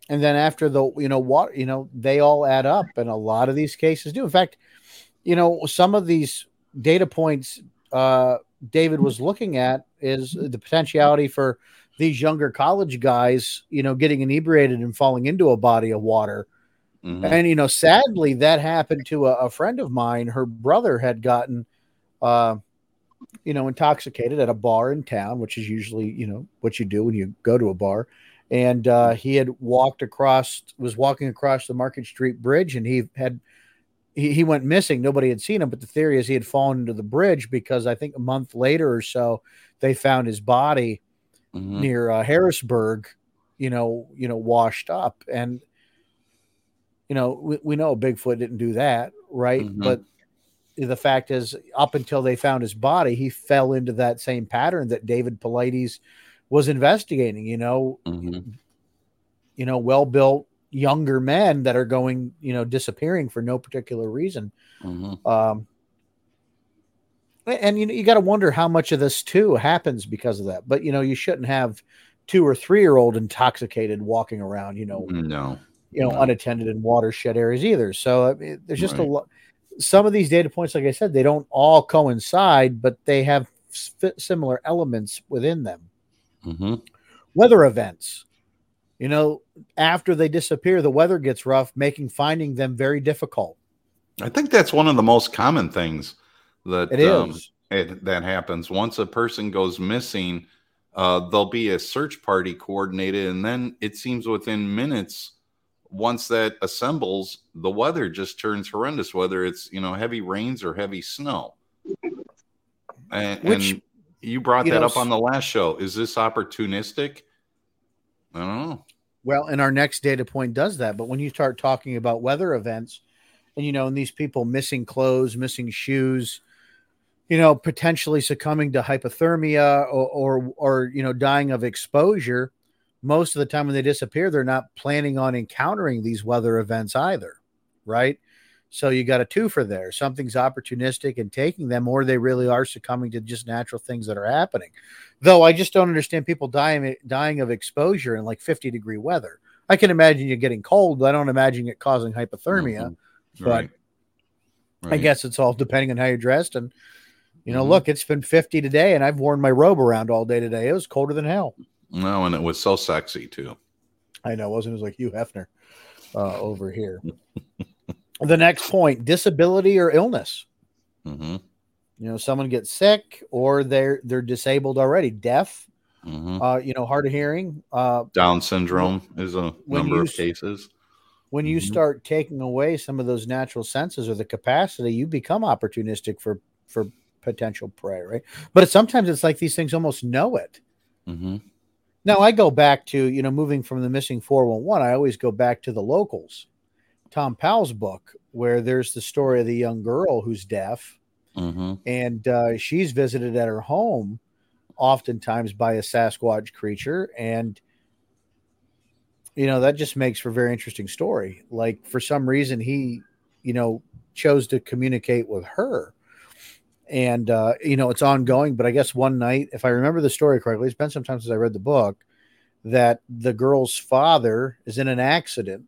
Speaker 4: and then after the you know what you know they all add up, and a lot of these cases do. In fact, you know some of these data points uh, David was looking at is the potentiality for these younger college guys, you know, getting inebriated and falling into a body of water. Mm-hmm. And you know, sadly, that happened to a, a, friend of mine. Her brother had gotten, uh, you know, intoxicated at a bar in town, which is usually, you know, what you do when you go to a bar. And uh, he had walked across, was walking across the Market Street Bridge, and he had he, he went missing. Nobody had seen him, but the theory is he had fallen into the bridge because I think a month later or so they found his body mm-hmm. near uh, Harrisburg, you know, you know, washed up. And you know, we, we know Bigfoot didn't do that, right? Mm-hmm. But the fact is, up until they found his body, he fell into that same pattern that David Paulides was investigating. You know, mm-hmm. you know, well built younger men that are going, you know, disappearing for no particular reason. Mm-hmm. Um, and you know, you got to wonder how much of this too happens because of that. But you know, you shouldn't have two or three year old intoxicated walking around, you know,
Speaker 1: no,
Speaker 4: you know,
Speaker 1: no.
Speaker 4: unattended in watershed areas either. So I mean, there's just right. a lot. Some of these data points, like I said, they don't all coincide, but they have similar elements within them.
Speaker 1: Mm-hmm.
Speaker 4: Weather events you know, after they disappear, the weather gets rough, making finding them very difficult.
Speaker 1: I think that's one of the most common things that
Speaker 4: it um,
Speaker 1: is. It, that happens once a person goes missing. Uh, there'll be a search party coordinated, and then it seems within minutes, once that assembles, the weather just turns horrendous. Whether it's you know heavy rains or heavy snow, and, Which, and you brought you that know, up on the last show. Is this opportunistic? I don't know.
Speaker 4: Well, and our next data point does that. But when you start talking about weather events, and you know, and these people missing clothes, missing shoes, you know, potentially succumbing to hypothermia or, or, or you know, dying of exposure, most of the time when they disappear, they're not planning on encountering these weather events either, right? So you got a two for there. Something's opportunistic and taking them, or they really are succumbing to just natural things that are happening. Though I just don't understand people dying dying of exposure in like 50 degree weather. I can imagine you getting cold, but I don't imagine it causing hypothermia. Mm-hmm. Right. But right. I guess it's all depending on how you're dressed. And you know, mm-hmm. look, it's been 50 today, and I've worn my robe around all day today. It was colder than hell.
Speaker 1: No, and it was so sexy too.
Speaker 4: I know, wasn't it? was like Hugh Hefner uh, over here. the next point: disability or illness.
Speaker 1: Mm-hmm.
Speaker 4: You know, someone gets sick or they're they're disabled already, deaf.
Speaker 1: Mm-hmm.
Speaker 4: Uh, you know, hard of hearing. Uh,
Speaker 1: Down syndrome is a number you, of cases.
Speaker 4: When you mm-hmm. start taking away some of those natural senses or the capacity, you become opportunistic for for potential prey, right? But sometimes it's like these things almost know it.
Speaker 1: Mm-hmm.
Speaker 4: Now I go back to you know moving from the missing four one one. I always go back to the locals, Thom Powell's book, where there's the story of the young girl who's deaf
Speaker 1: Mm-hmm.
Speaker 4: And uh, she's visited at her home oftentimes by a Sasquatch creature. And, you know, that just makes for a very interesting story. Like, for some reason, he, you know, chose to communicate with her. And, uh, you know, it's ongoing. But I guess one night, if I remember the story correctly, it's been some time since I read the book, that the girl's father is in an accident,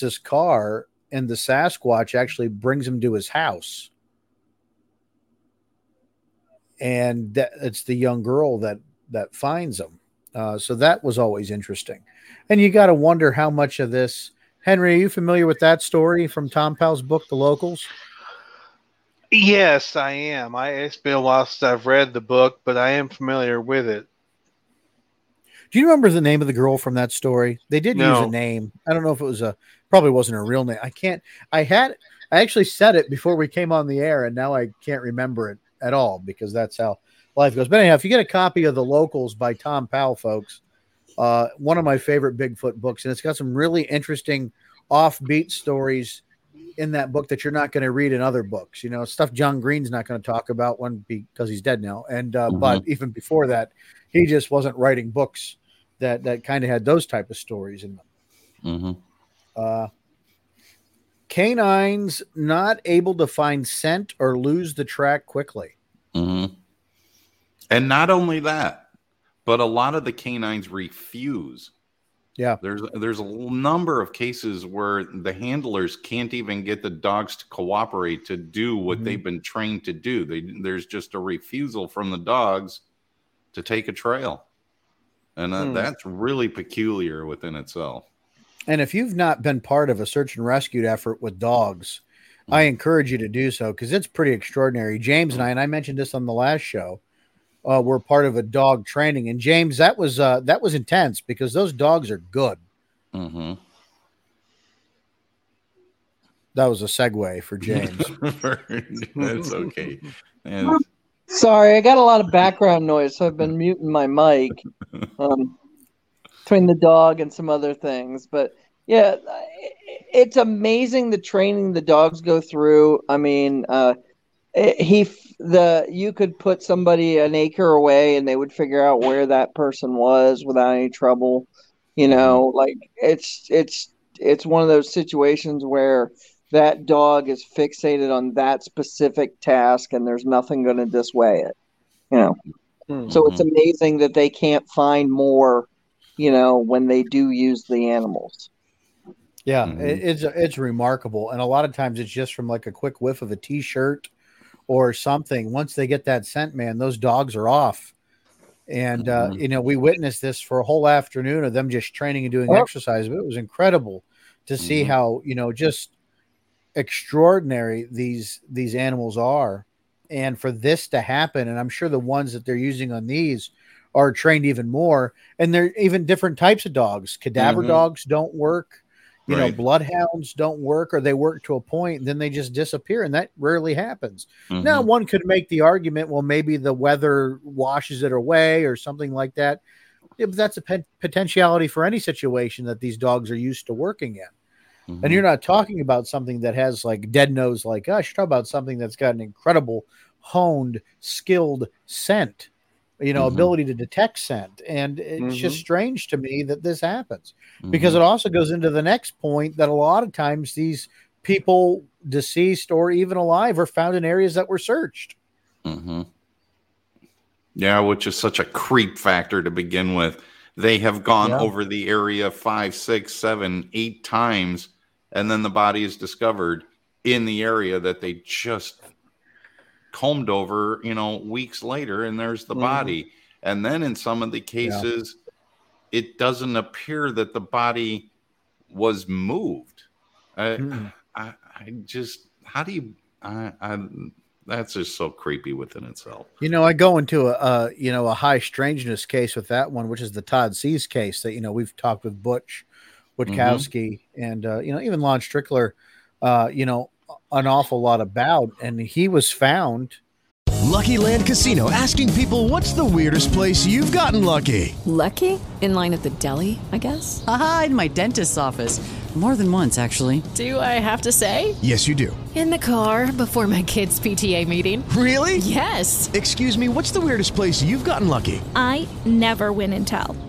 Speaker 4: his car, and the Sasquatch actually brings him to his house and that, it's the young girl that that finds him. Uh, so that was always interesting, and you got to wonder how much of this. Henry, are you familiar with that story from Thom Powell's book, The Locals?
Speaker 6: Yes, I am. I it's been a while since I've read the book, but I am familiar with it.
Speaker 4: Do you remember the name of the girl from that story? They did
Speaker 6: no.
Speaker 4: use a name. I don't know if it was a probably wasn't a real name. I can't. I had I actually said it before we came on the air, and now I can't remember it at all because that's how life goes. But anyhow, if you get a copy of The Locals by Thom Powell, folks, uh, one of my favorite Bigfoot books, and it's got some really interesting offbeat stories in that book that you're not going to read in other books. You know, stuff John Green's not going to talk about one because he's dead now, and uh, mm-hmm. but even before that, he just wasn't writing books that that kind of had those type of stories in them.
Speaker 1: Mm-hmm.
Speaker 4: Uh, canines not able to find scent or lose the track quickly.
Speaker 1: Mm-hmm. And not only that, but a lot of the canines refuse
Speaker 4: Yeah.
Speaker 1: There's there's a number of cases where the handlers can't even get the dogs to cooperate to do what
Speaker 4: Mhm.
Speaker 1: they've been trained to do. They, there's just a refusal from the dogs to take a trail. And uh,
Speaker 5: Hmm.
Speaker 1: that's really peculiar within itself.
Speaker 4: And if you've not been part of a search and rescue effort with dogs, I encourage you to do so because it's pretty extraordinary. James and I, and I mentioned this on the last show, uh, were part of a dog training, and James, that was uh, that was intense because those dogs are good.
Speaker 1: hmm
Speaker 4: That was a segue for James.
Speaker 1: that's okay. And
Speaker 5: Sorry, I got a lot of background noise, so I've been muting my mic um, between the dog and some other things. But yeah, it's amazing the training the dogs go through. I mean, uh, he the you could put somebody an acre away and they would figure out where that person was without any trouble. You know, like it's it's it's one of those situations where that dog is fixated on that specific task and there's nothing going to dissuade it you know so it's amazing that they can't find more you know when they do use the animals
Speaker 4: Yeah,
Speaker 1: Mhm.
Speaker 4: it's it's remarkable, and a lot of times it's just from like a quick whiff of a T-shirt or something. Once they get that scent, man, those dogs are off. And uh,
Speaker 1: Mhm.
Speaker 4: you know, we witnessed this for a whole afternoon of them just training and doing
Speaker 5: Yep.
Speaker 4: exercise. But it was incredible to see
Speaker 1: Mhm.
Speaker 4: how you know just extraordinary these these animals are, and for this to happen, and I'm sure the ones that they're using on these are trained even more, and they're even different types of dogs. Cadaver
Speaker 1: Mhm.
Speaker 4: dogs don't work you know bloodhounds don't work or they work to a point then they just disappear and that rarely happens
Speaker 1: Mhm.
Speaker 4: now one could make the argument well maybe the weather washes it away or something like that yeah, but that's a pot- potentiality for any situation that these dogs are used to working in
Speaker 1: Mhm.
Speaker 4: and you're not talking about something that has like dead nose like us you're talking about something that's got an incredible honed skilled scent you know
Speaker 1: Mhm.
Speaker 4: ability to detect scent and it's just
Speaker 5: Mhm.
Speaker 4: strange to me that this happens because
Speaker 1: Mhm.
Speaker 4: it also goes into the next point that a lot of times these people deceased or even alive are found in areas that were searched
Speaker 1: hmm Yeah, which is such a creep factor to begin with. They have gone
Speaker 4: Yeah.
Speaker 1: over the area five, six, seven, eight times, and then the body is discovered in the area that they just combed over, you know, weeks later, and there's the
Speaker 5: Mhm.
Speaker 1: body. And then in some of the cases, it doesn't appear that the body was moved. I,
Speaker 4: Mm.
Speaker 1: I, I just, how do you, I, I, that's just so creepy within itself.
Speaker 4: you know i go into a, a you know a high strangeness case with that one which is the todd sees case that you know we've talked with butch witkowski and uh, you know even lon strickler uh, you know an awful lot about and he was found
Speaker 8: Lucky Land Casino asking people what's the weirdest place you've gotten lucky?
Speaker 9: Lucky? In line at the deli, I guess?
Speaker 10: Haha, in my dentist's office. More than once, actually.
Speaker 9: Do I have to say?
Speaker 8: Yes, you do.
Speaker 9: In the car before my kids' PTA meeting.
Speaker 8: Really?
Speaker 9: Yes.
Speaker 8: Excuse me, what's the weirdest place you've gotten lucky?
Speaker 11: I never win and tell.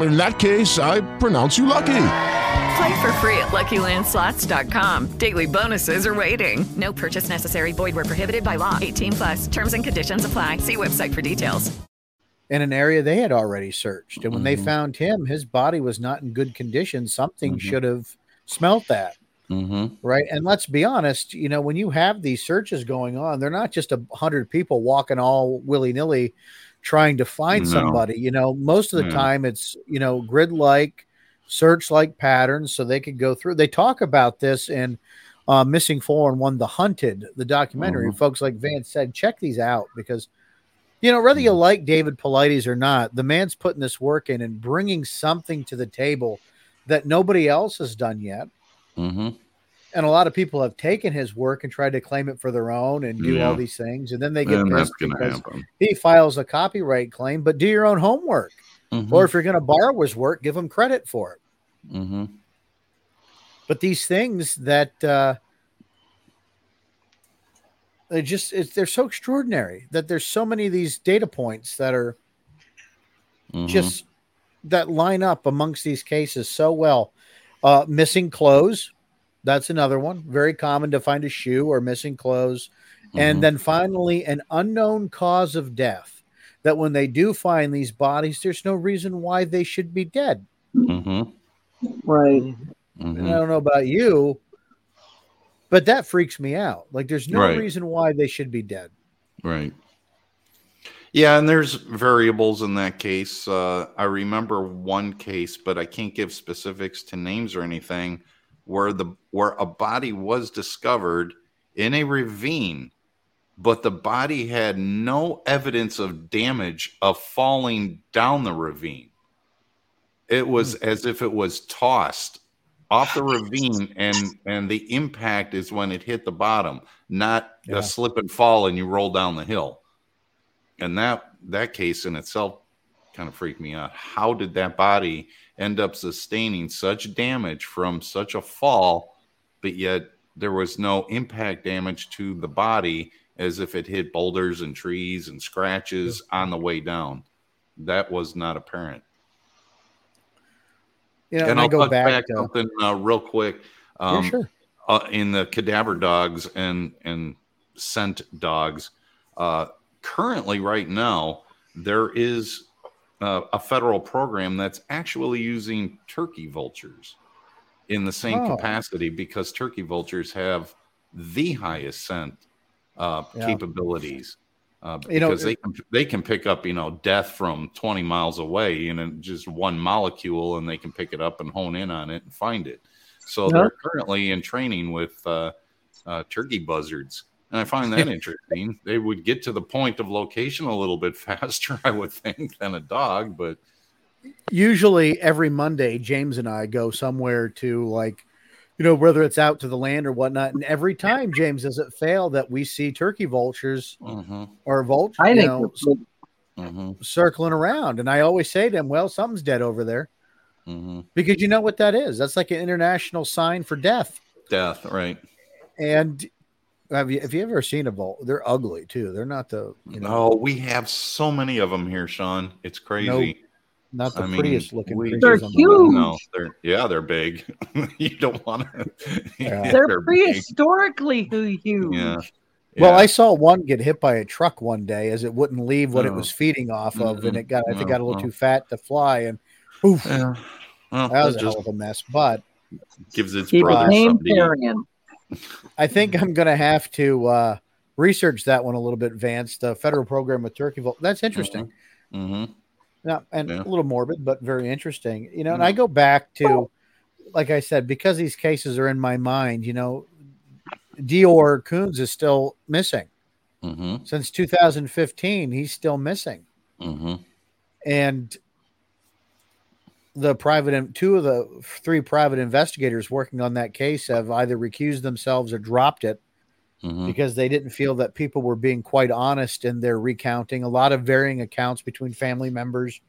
Speaker 12: In that case, I pronounce you lucky.
Speaker 13: Play for free at LuckyLandSlots.com. Daily bonuses are waiting. No purchase necessary. Void where prohibited by law. 18 plus. Terms and conditions apply. See website for details.
Speaker 4: in an area they had already searched and when they
Speaker 1: Mhm.
Speaker 4: found him his body was not in good condition something
Speaker 1: Mhm.
Speaker 4: should have smelt that
Speaker 1: Mm-hmm.
Speaker 4: right and let's be honest you know when you have these searches going on they're not just a hundred people walking all willy-nilly trying to find
Speaker 1: No.
Speaker 4: somebody you know most of the
Speaker 1: Yeah.
Speaker 4: time it's you know grid like search like patterns so they could go through they talk about this in uh, missing 401 the hunted the documentary
Speaker 1: Mhm.
Speaker 4: folks like vance said check these out because you know whether you like david Paulides or not the man's putting this work in and bringing something to the table that nobody else has done yet
Speaker 1: Mm-hmm.
Speaker 4: And a lot of people have taken his work and tried to claim it for their own and do all these things and then they get
Speaker 1: that's
Speaker 4: pissed
Speaker 1: going to
Speaker 4: because
Speaker 1: happen.
Speaker 4: he files a copyright claim but do your own homework
Speaker 1: Mhm.
Speaker 4: or if you're going to borrow his work give him credit for it
Speaker 1: Mm-hmm.
Speaker 4: But these things that uh, they just it's, they're so extraordinary that there's so many of these data points that are
Speaker 1: Mhm.
Speaker 4: just that line up amongst these cases so well. Uh, missing clothes, that's another one. Very common to find a shoe or missing clothes.
Speaker 1: Mhm.
Speaker 4: And then finally, an unknown cause of death. That when they do find these bodies, there's no reason why they should be dead.
Speaker 1: Mm-hmm.
Speaker 5: Right.
Speaker 4: And I don't know about you, but that freaks me out. Like, there's no
Speaker 1: Right.
Speaker 4: reason why they should be dead.
Speaker 1: Right. Yeah, and there's variables in that case. Uh, I remember one case, but I can't give specifics to names or anything, where the where a body was discovered in a ravine, but the body had no evidence of damage of falling down the ravine. It was hmm. as if it was tossed off the ravine, and and the impact is when it hit the bottom, not
Speaker 4: Yeah.
Speaker 1: a slip and fall, and you roll down the hill and that that case in itself kind of freaked me out how did that body end up sustaining such damage from such a fall but yet there was no impact damage to the body as if it hit boulders and trees and scratches on the way down that was not apparent
Speaker 4: You know,
Speaker 1: and I'll
Speaker 4: go back,
Speaker 1: back
Speaker 4: to,
Speaker 1: something uh, real quick.
Speaker 4: Yeah,
Speaker 1: Um,
Speaker 4: sure.
Speaker 1: uh, in the cadaver dogs and and scent dogs, uh, currently right now there is uh, a federal program that's actually using turkey vultures in the same
Speaker 4: Oh.
Speaker 1: capacity because turkey vultures have the highest scent uh,
Speaker 4: Yeah.
Speaker 1: capabilities. Uh,
Speaker 4: You know,
Speaker 1: because they can they can pick up you know death from 20 miles away in just one molecule and they can pick it up and hone in on it and find it so
Speaker 4: Yeah.
Speaker 1: they're currently in training with uh, uh, turkey buzzards and i find that interesting they would get to the point of location a little bit faster i would think than a dog but
Speaker 4: usually every Monday, James and I go somewhere to like, you know, whether it's out to the land or whatnot. And every time, James, does it fail that we see turkey vultures
Speaker 1: Mhm.
Speaker 4: or vultures, you
Speaker 5: think
Speaker 4: know,
Speaker 5: it's-
Speaker 1: Mhm.
Speaker 4: circling around? And I always say to him, well, something's dead over there
Speaker 1: Mhm.
Speaker 4: because you know what that is? That's like an international sign for death.
Speaker 1: death right
Speaker 4: And have you, have you ever seen a volt? They're ugly too. They're not the, you know,
Speaker 1: oh we have so many of them here sean it's crazy
Speaker 4: not the
Speaker 1: I mean,
Speaker 4: prettiest looking
Speaker 1: we-
Speaker 5: They're
Speaker 4: on the
Speaker 5: huge.
Speaker 4: planet.
Speaker 1: no they're yeah they're big you don't want to
Speaker 4: Yeah.
Speaker 5: They're prehistorically hu- huge.
Speaker 1: yeah
Speaker 4: Well,
Speaker 1: Yeah.
Speaker 4: I saw one get hit by a truck one day as it wouldn't leave what it was feeding off of, and
Speaker 1: Mhm.
Speaker 4: it got I think
Speaker 1: Oh,
Speaker 4: got a little
Speaker 1: oh.
Speaker 4: too fat to fly, and oof,
Speaker 1: Yeah. Well,
Speaker 4: that was a
Speaker 1: just
Speaker 4: hell of a mess. But
Speaker 1: gives its
Speaker 5: Keep
Speaker 1: brother
Speaker 5: a name
Speaker 1: something to eat.
Speaker 5: carrying.
Speaker 4: I think I'm going to have to uh, research that one a little bit, Vance. The federal program with turkey. That's interesting.
Speaker 1: Mhm.
Speaker 4: Now, and
Speaker 1: Yeah.
Speaker 4: a little morbid, but very interesting. You know, and I go back to, like I said, because these cases are in my mind. You know, DeOrr Kunz is still missing
Speaker 1: Mhm.
Speaker 4: since 2015. He's still missing.
Speaker 1: Mhm.
Speaker 4: and the private two of the three private investigators working on that case have either recused themselves or dropped it
Speaker 1: Mhm.
Speaker 4: because they didn't feel that people were being quite honest in their recounting a lot of varying accounts between family members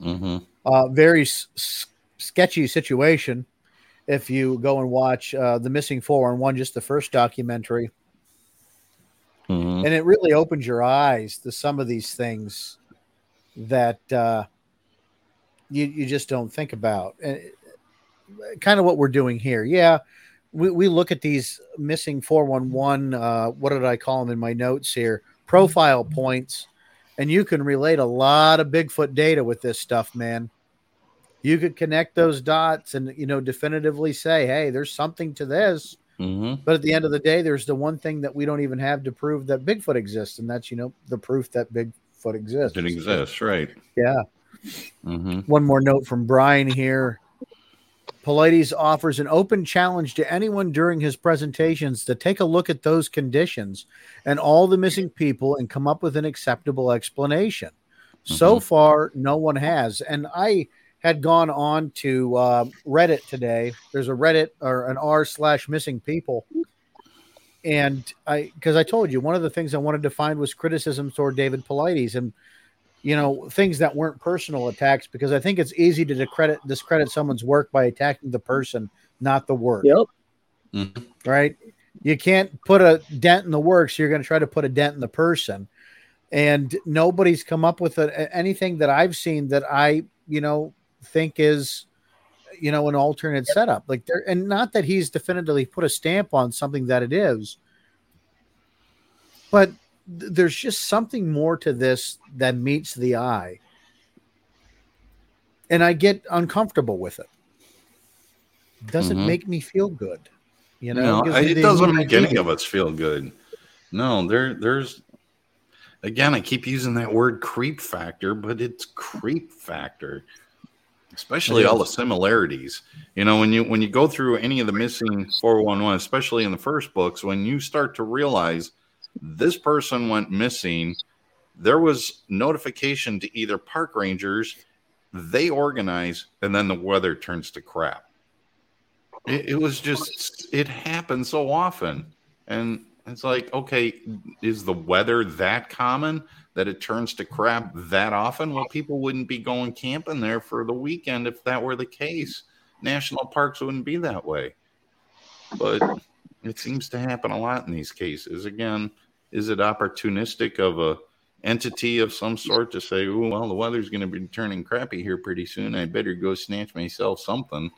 Speaker 1: Mhm.
Speaker 4: uh, very s- s- sketchy situation if you go and watch uh, the missing four and one just the first documentary
Speaker 1: Mhm.
Speaker 4: and it really opens your eyes to some of these things that uh, you you just don't think about. And kind of what we're doing here, yeah. We, we look at these missing 411 uh, what did i call them in my notes here profile points and you can relate a lot of bigfoot data with this stuff man you could connect those dots and you know definitively say hey there's something to this
Speaker 1: Mhm.
Speaker 4: but at the end of the day, there's the one thing that we don't even have to prove that Bigfoot exists, and that's you know the proof that Bigfoot exists.
Speaker 1: It exists, right?
Speaker 4: Yeah.
Speaker 1: Mhm.
Speaker 4: One more note from Brian here. Paulides offers an open challenge to anyone during his presentations to take a look at those conditions and all the missing people and come up with an acceptable explanation. So far, no one has. And I had gone on to uh, Reddit today. There's a Reddit or an r slash missing people. And I, because I told you, one of the things I wanted to find was criticisms toward David Paulides. And you know, things that weren't personal attacks because I think it's easy to discredit discredit someone's work by attacking the person, not the work.
Speaker 5: Yep.
Speaker 1: Mhm.
Speaker 4: Right? You can't put a dent in the work, so you're going to try to put a dent in the person. And nobody's come up with a, anything that I've seen that I, you know, think is, you know, an alternate setup. Like there, and not that he's definitively put a stamp on something that it is, but th- there's just something more to this that meets the eye. And I get uncomfortable with it. Doesn't
Speaker 1: Mhm.
Speaker 4: make me feel good. You know,
Speaker 1: No,
Speaker 4: gives
Speaker 1: I- it doesn't make any of us feel good. No, there, there's again, I keep using that word creep factor, but it's creep factor, especially all the similarities. You know, when you when you go through any of the missing 411, especially in the first books, when you start to realize this person went missing, there was notification to either park rangers, they organize, and then the weather turns to crap. It, it was just it happened so often, and it's like, okay, is the weather that common that it turns to crap that often? Well, people wouldn't be going camping there for the weekend if that were the case. National parks wouldn't be that way, but it seems to happen a lot in these cases. Again, is it opportunistic of a entity of some sort to say, "Oh, well, the weather's going to be turning crappy here pretty soon. I better go snatch myself something."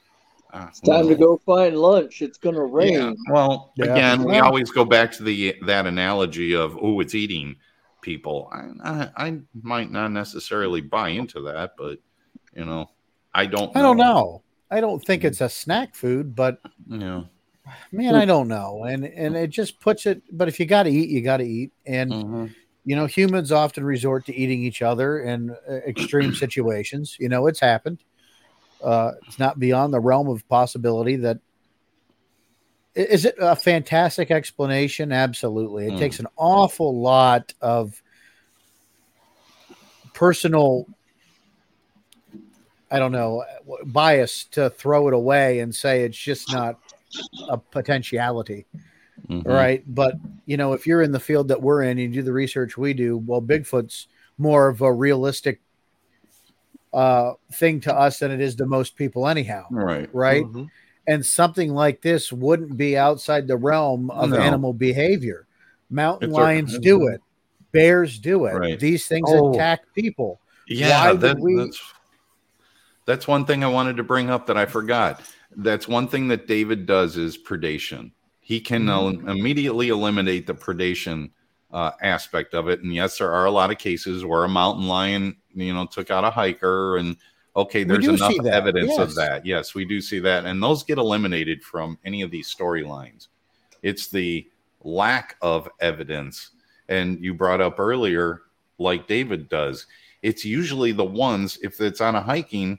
Speaker 1: Uh,
Speaker 5: It's time to go find lunch. It's gonna rain.
Speaker 1: yeah. Well,
Speaker 5: Yeah.
Speaker 1: again, we always go back to the that analogy of oh, it's eating people. I, I I might not necessarily buy into that, but you know, I don't.
Speaker 4: I don't know. I don't think it's a snack food, but
Speaker 1: Yeah.
Speaker 4: Man, I don't know. And and it just puts it. But if you got to eat, you got to eat. And
Speaker 1: Mm-hmm.
Speaker 4: you know, humans often resort to eating each other in uh, extreme situations. You know, it's happened. Uh, it's not beyond the realm of possibility that. Is it a fantastic explanation? Absolutely. It
Speaker 1: Mm.
Speaker 4: takes an awful lot of personal I don't know, bias to throw it away and say it's just not a potentiality.
Speaker 1: Mhm.
Speaker 4: Right. But, you know, if you're in the field that we're in and you do the research we do, well, Bigfoot's more of a realistic uh, thing to us than it is to most people, anyhow.
Speaker 1: Right.
Speaker 4: Right.
Speaker 1: Mhm.
Speaker 4: And something like this wouldn't be outside the realm of
Speaker 1: No.
Speaker 4: animal behavior. Mountain
Speaker 1: It's a-
Speaker 4: lions do it, bears do it.
Speaker 1: Right.
Speaker 4: These things
Speaker 1: Oh.
Speaker 4: attack people.
Speaker 1: Yeah, that,
Speaker 4: we-
Speaker 1: that's that's one thing I wanted to bring up that I forgot. That's one thing that David does is predation. He can
Speaker 4: Mhm.
Speaker 1: el- immediately eliminate the predation uh, aspect of it. And yes, there are a lot of cases where a mountain lion, you know, took out a hiker, and okay, there's enough evidence of that. Yes, we do see that, and those get eliminated from any of these storylines. It's the lack of evidence. And you brought up earlier, like David does, it's usually the ones, if it's on a hiking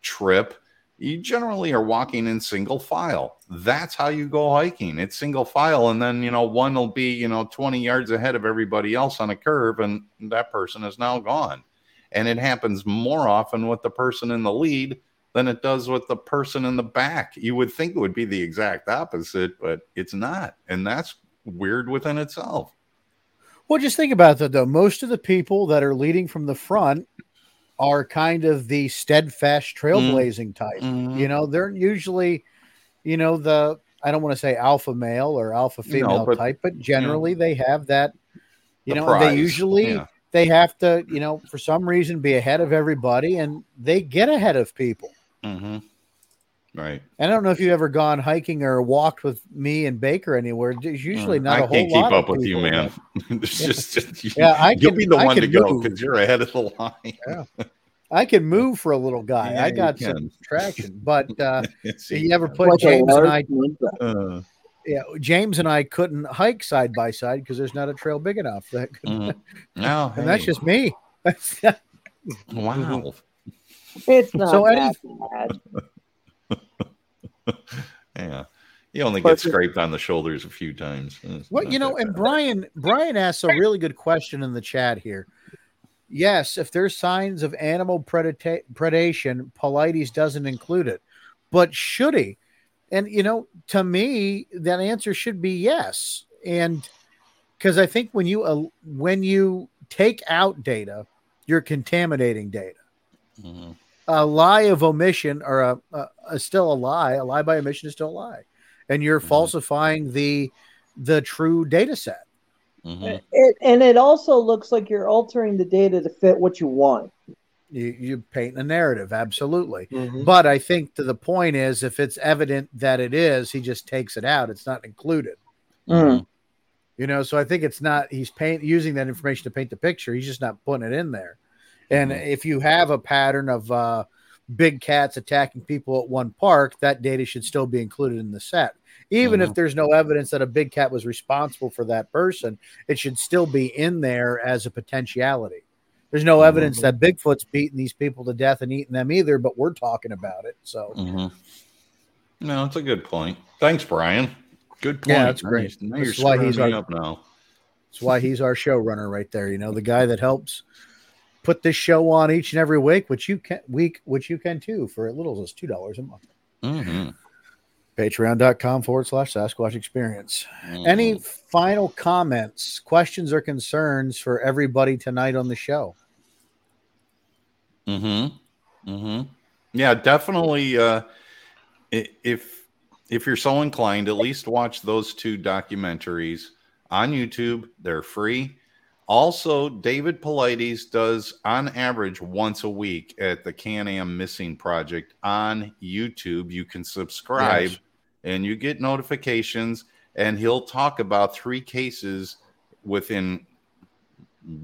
Speaker 1: trip, you generally are walking in single file. That's how you go hiking. It's single file. And then, you know, one will be, you know, 20 yards ahead of everybody else on a curve, and that person is now gone. And it happens more often with the person in the lead than it does with the person in the back. You would think it would be the exact opposite, but it's not. And that's weird within itself.
Speaker 4: Well, just think about that though. Most of the people that are leading from the front are kind of the steadfast trailblazing type.
Speaker 1: Mhm.
Speaker 4: You know, they're usually, you know, the I don't want to say alpha male or alpha female
Speaker 1: but,
Speaker 4: type, but generally they have that. You
Speaker 1: The
Speaker 4: know,
Speaker 1: prize,
Speaker 4: they usually
Speaker 1: yeah.
Speaker 4: they have to, you know, for some reason be ahead of everybody, and they get ahead of people.
Speaker 1: Mm-hmm. Right.
Speaker 4: And I don't know if you've ever gone hiking or walked with me and Baker anywhere. There's usually not
Speaker 1: I
Speaker 4: a whole
Speaker 1: can't keep up with you, man. It's
Speaker 4: Yeah.
Speaker 1: just, just-
Speaker 4: Yeah, I
Speaker 1: you'll
Speaker 4: can-
Speaker 1: be the
Speaker 4: I
Speaker 1: one to
Speaker 4: can
Speaker 1: go because you're ahead of the line.
Speaker 4: Yeah. I can move for a little guy.
Speaker 1: Yeah,
Speaker 4: I got some traction, but uh,
Speaker 1: See,
Speaker 4: you ever put
Speaker 5: Like
Speaker 4: James and I?
Speaker 1: Uh,
Speaker 4: Yeah, James and I couldn't hike side by side because there's not a trail big enough. That could,
Speaker 1: Mhm. No,
Speaker 4: and that's just me.
Speaker 1: wow.
Speaker 5: It's not
Speaker 4: So
Speaker 5: that
Speaker 4: any-
Speaker 5: bad.
Speaker 1: Yeah. You only
Speaker 4: But
Speaker 1: get scraped on the shoulders a few times. It's
Speaker 4: Well, you know, and
Speaker 1: bad.
Speaker 4: Brian Brian asks a really good question in the chat here. Yes, if there's signs of animal predata- predation, Paulides doesn't include it, but should he? And you know, to me, that answer should be yes. And because I think when you uh, when you take out data you're contaminating data. A lie of omission or a, a, a still a lie, a lie by omission is still a lie. And you're falsifying the the true data set.
Speaker 5: It, and it also looks like you're altering the data to fit what you want.
Speaker 4: You you paint a narrative, absolutely.
Speaker 5: Mhm.
Speaker 4: But I think to the point is if it's evident that it is, he just takes it out. It's not included.
Speaker 5: Mm.
Speaker 4: You know, so I think it's not he's paint using that information to paint the picture. He's just not putting it in there. And if you have a pattern of uh, big cats attacking people at one park, that data should still be included in the set. Even if there's no evidence that a big cat was responsible for that person, it should still be in there as a potentiality. There's no evidence that Bigfoot's beating these people to death and eating them either, but we're talking about it. So
Speaker 1: Mhm. No, it's a good point. Thanks, Brian. Good point.
Speaker 4: Yeah, that's great.
Speaker 1: Now
Speaker 4: That's why he's our-
Speaker 1: up now.
Speaker 4: That's why he's our showrunner right there. You know, the guy that helps put this show on each and every week, which you can week, which you can too for as little as two dollars a month.
Speaker 1: Mm-hmm.
Speaker 4: Patreon.com forward slash Sasquatch experience.
Speaker 1: Mm-hmm.
Speaker 4: Any final comments, questions, or concerns for everybody tonight on the show?
Speaker 1: Mm-hmm. Mm-hmm. Yeah, definitely. Uh, if if you're so inclined, at least watch those two documentaries on YouTube. They're free. Also, David Paulides does on average once a week at the Can Am Missing Project on YouTube. You can subscribe
Speaker 4: Yes.
Speaker 1: and you get notifications, and he'll talk about three cases within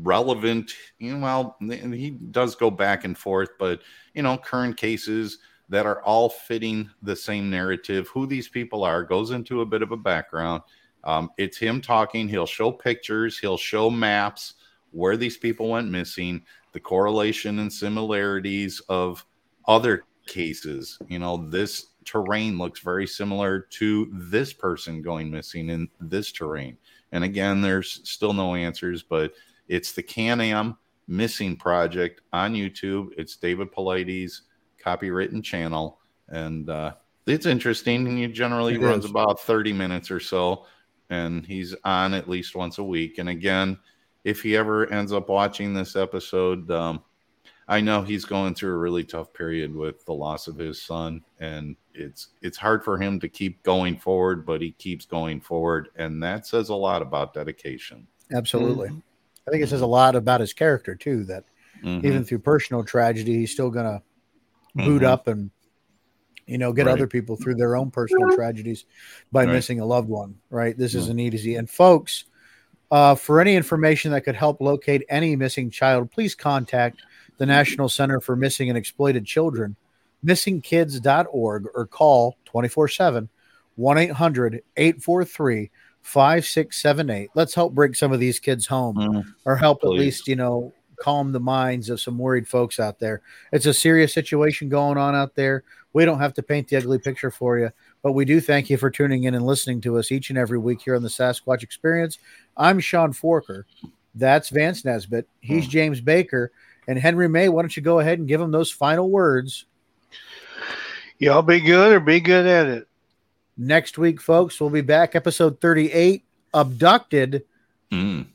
Speaker 1: relevant you know well he does go back and forth but you know current cases that are all fitting the same narrative who these people are goes into a bit of a background um, it's him talking he'll show pictures he'll show maps where these people went missing the correlation and similarities of other cases you know this terrain looks very similar to this person going missing in this terrain and again there's still no answers but it's the Can-Am Missing Project on YouTube. It's David Paulides' copywritten channel, and uh, it's interesting. And he generally
Speaker 4: It
Speaker 1: runs
Speaker 4: is.
Speaker 1: about 30 minutes or so, and he's on at least once a week. And again, if he ever ends up watching this episode, um, I know he's going through a really tough period with the loss of his son, and it's it's hard for him to keep going forward, but he keeps going forward, and that says a lot about dedication.
Speaker 4: Absolutely. I think it says a lot about his character too. That
Speaker 1: Mhm.
Speaker 4: even through personal tragedy, he's still gonna boot
Speaker 1: Mhm.
Speaker 4: up and you know get
Speaker 1: Right.
Speaker 4: other people through their own personal tragedies by
Speaker 1: Right.
Speaker 4: missing a loved one. Right. This
Speaker 1: Yeah.
Speaker 4: isn't easy. And folks, uh, for any information that could help locate any missing child, please contact the National Center for Missing and Exploited Children, missingkids.org, or call 24 7 1 800 843 5678. Let's help bring some of these kids home or help at least, you know, calm the minds of some worried folks out there. It's a serious situation going on out there. We don't have to paint the ugly picture for you, but we do thank you for tuning in and listening to us each and every week here on the Sasquatch Experience. I'm Sean Forker. That's Vance Nesbitt. He's James Baker. And Henry May, why don't you go ahead and give him those final words?
Speaker 6: Y'all be good or be good at it.
Speaker 4: Next week, folks, we'll be back. Episode 38 Abducted
Speaker 1: Mm.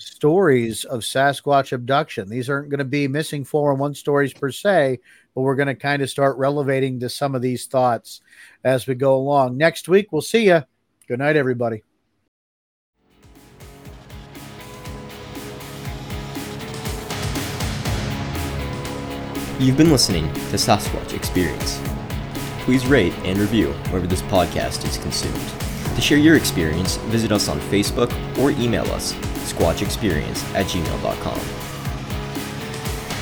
Speaker 4: Stories of Sasquatch Abduction. These aren't going to be missing 411 stories per se, but we're going to kind of start relevating to some of these thoughts as we go along. Next week, we'll see you. Good night, everybody.
Speaker 14: You've been listening to Sasquatch Experience. Please rate and review wherever this podcast is consumed. To share your experience, visit us on Facebook or email us squatchexperience at gmail.com.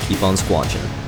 Speaker 14: Keep on squatching.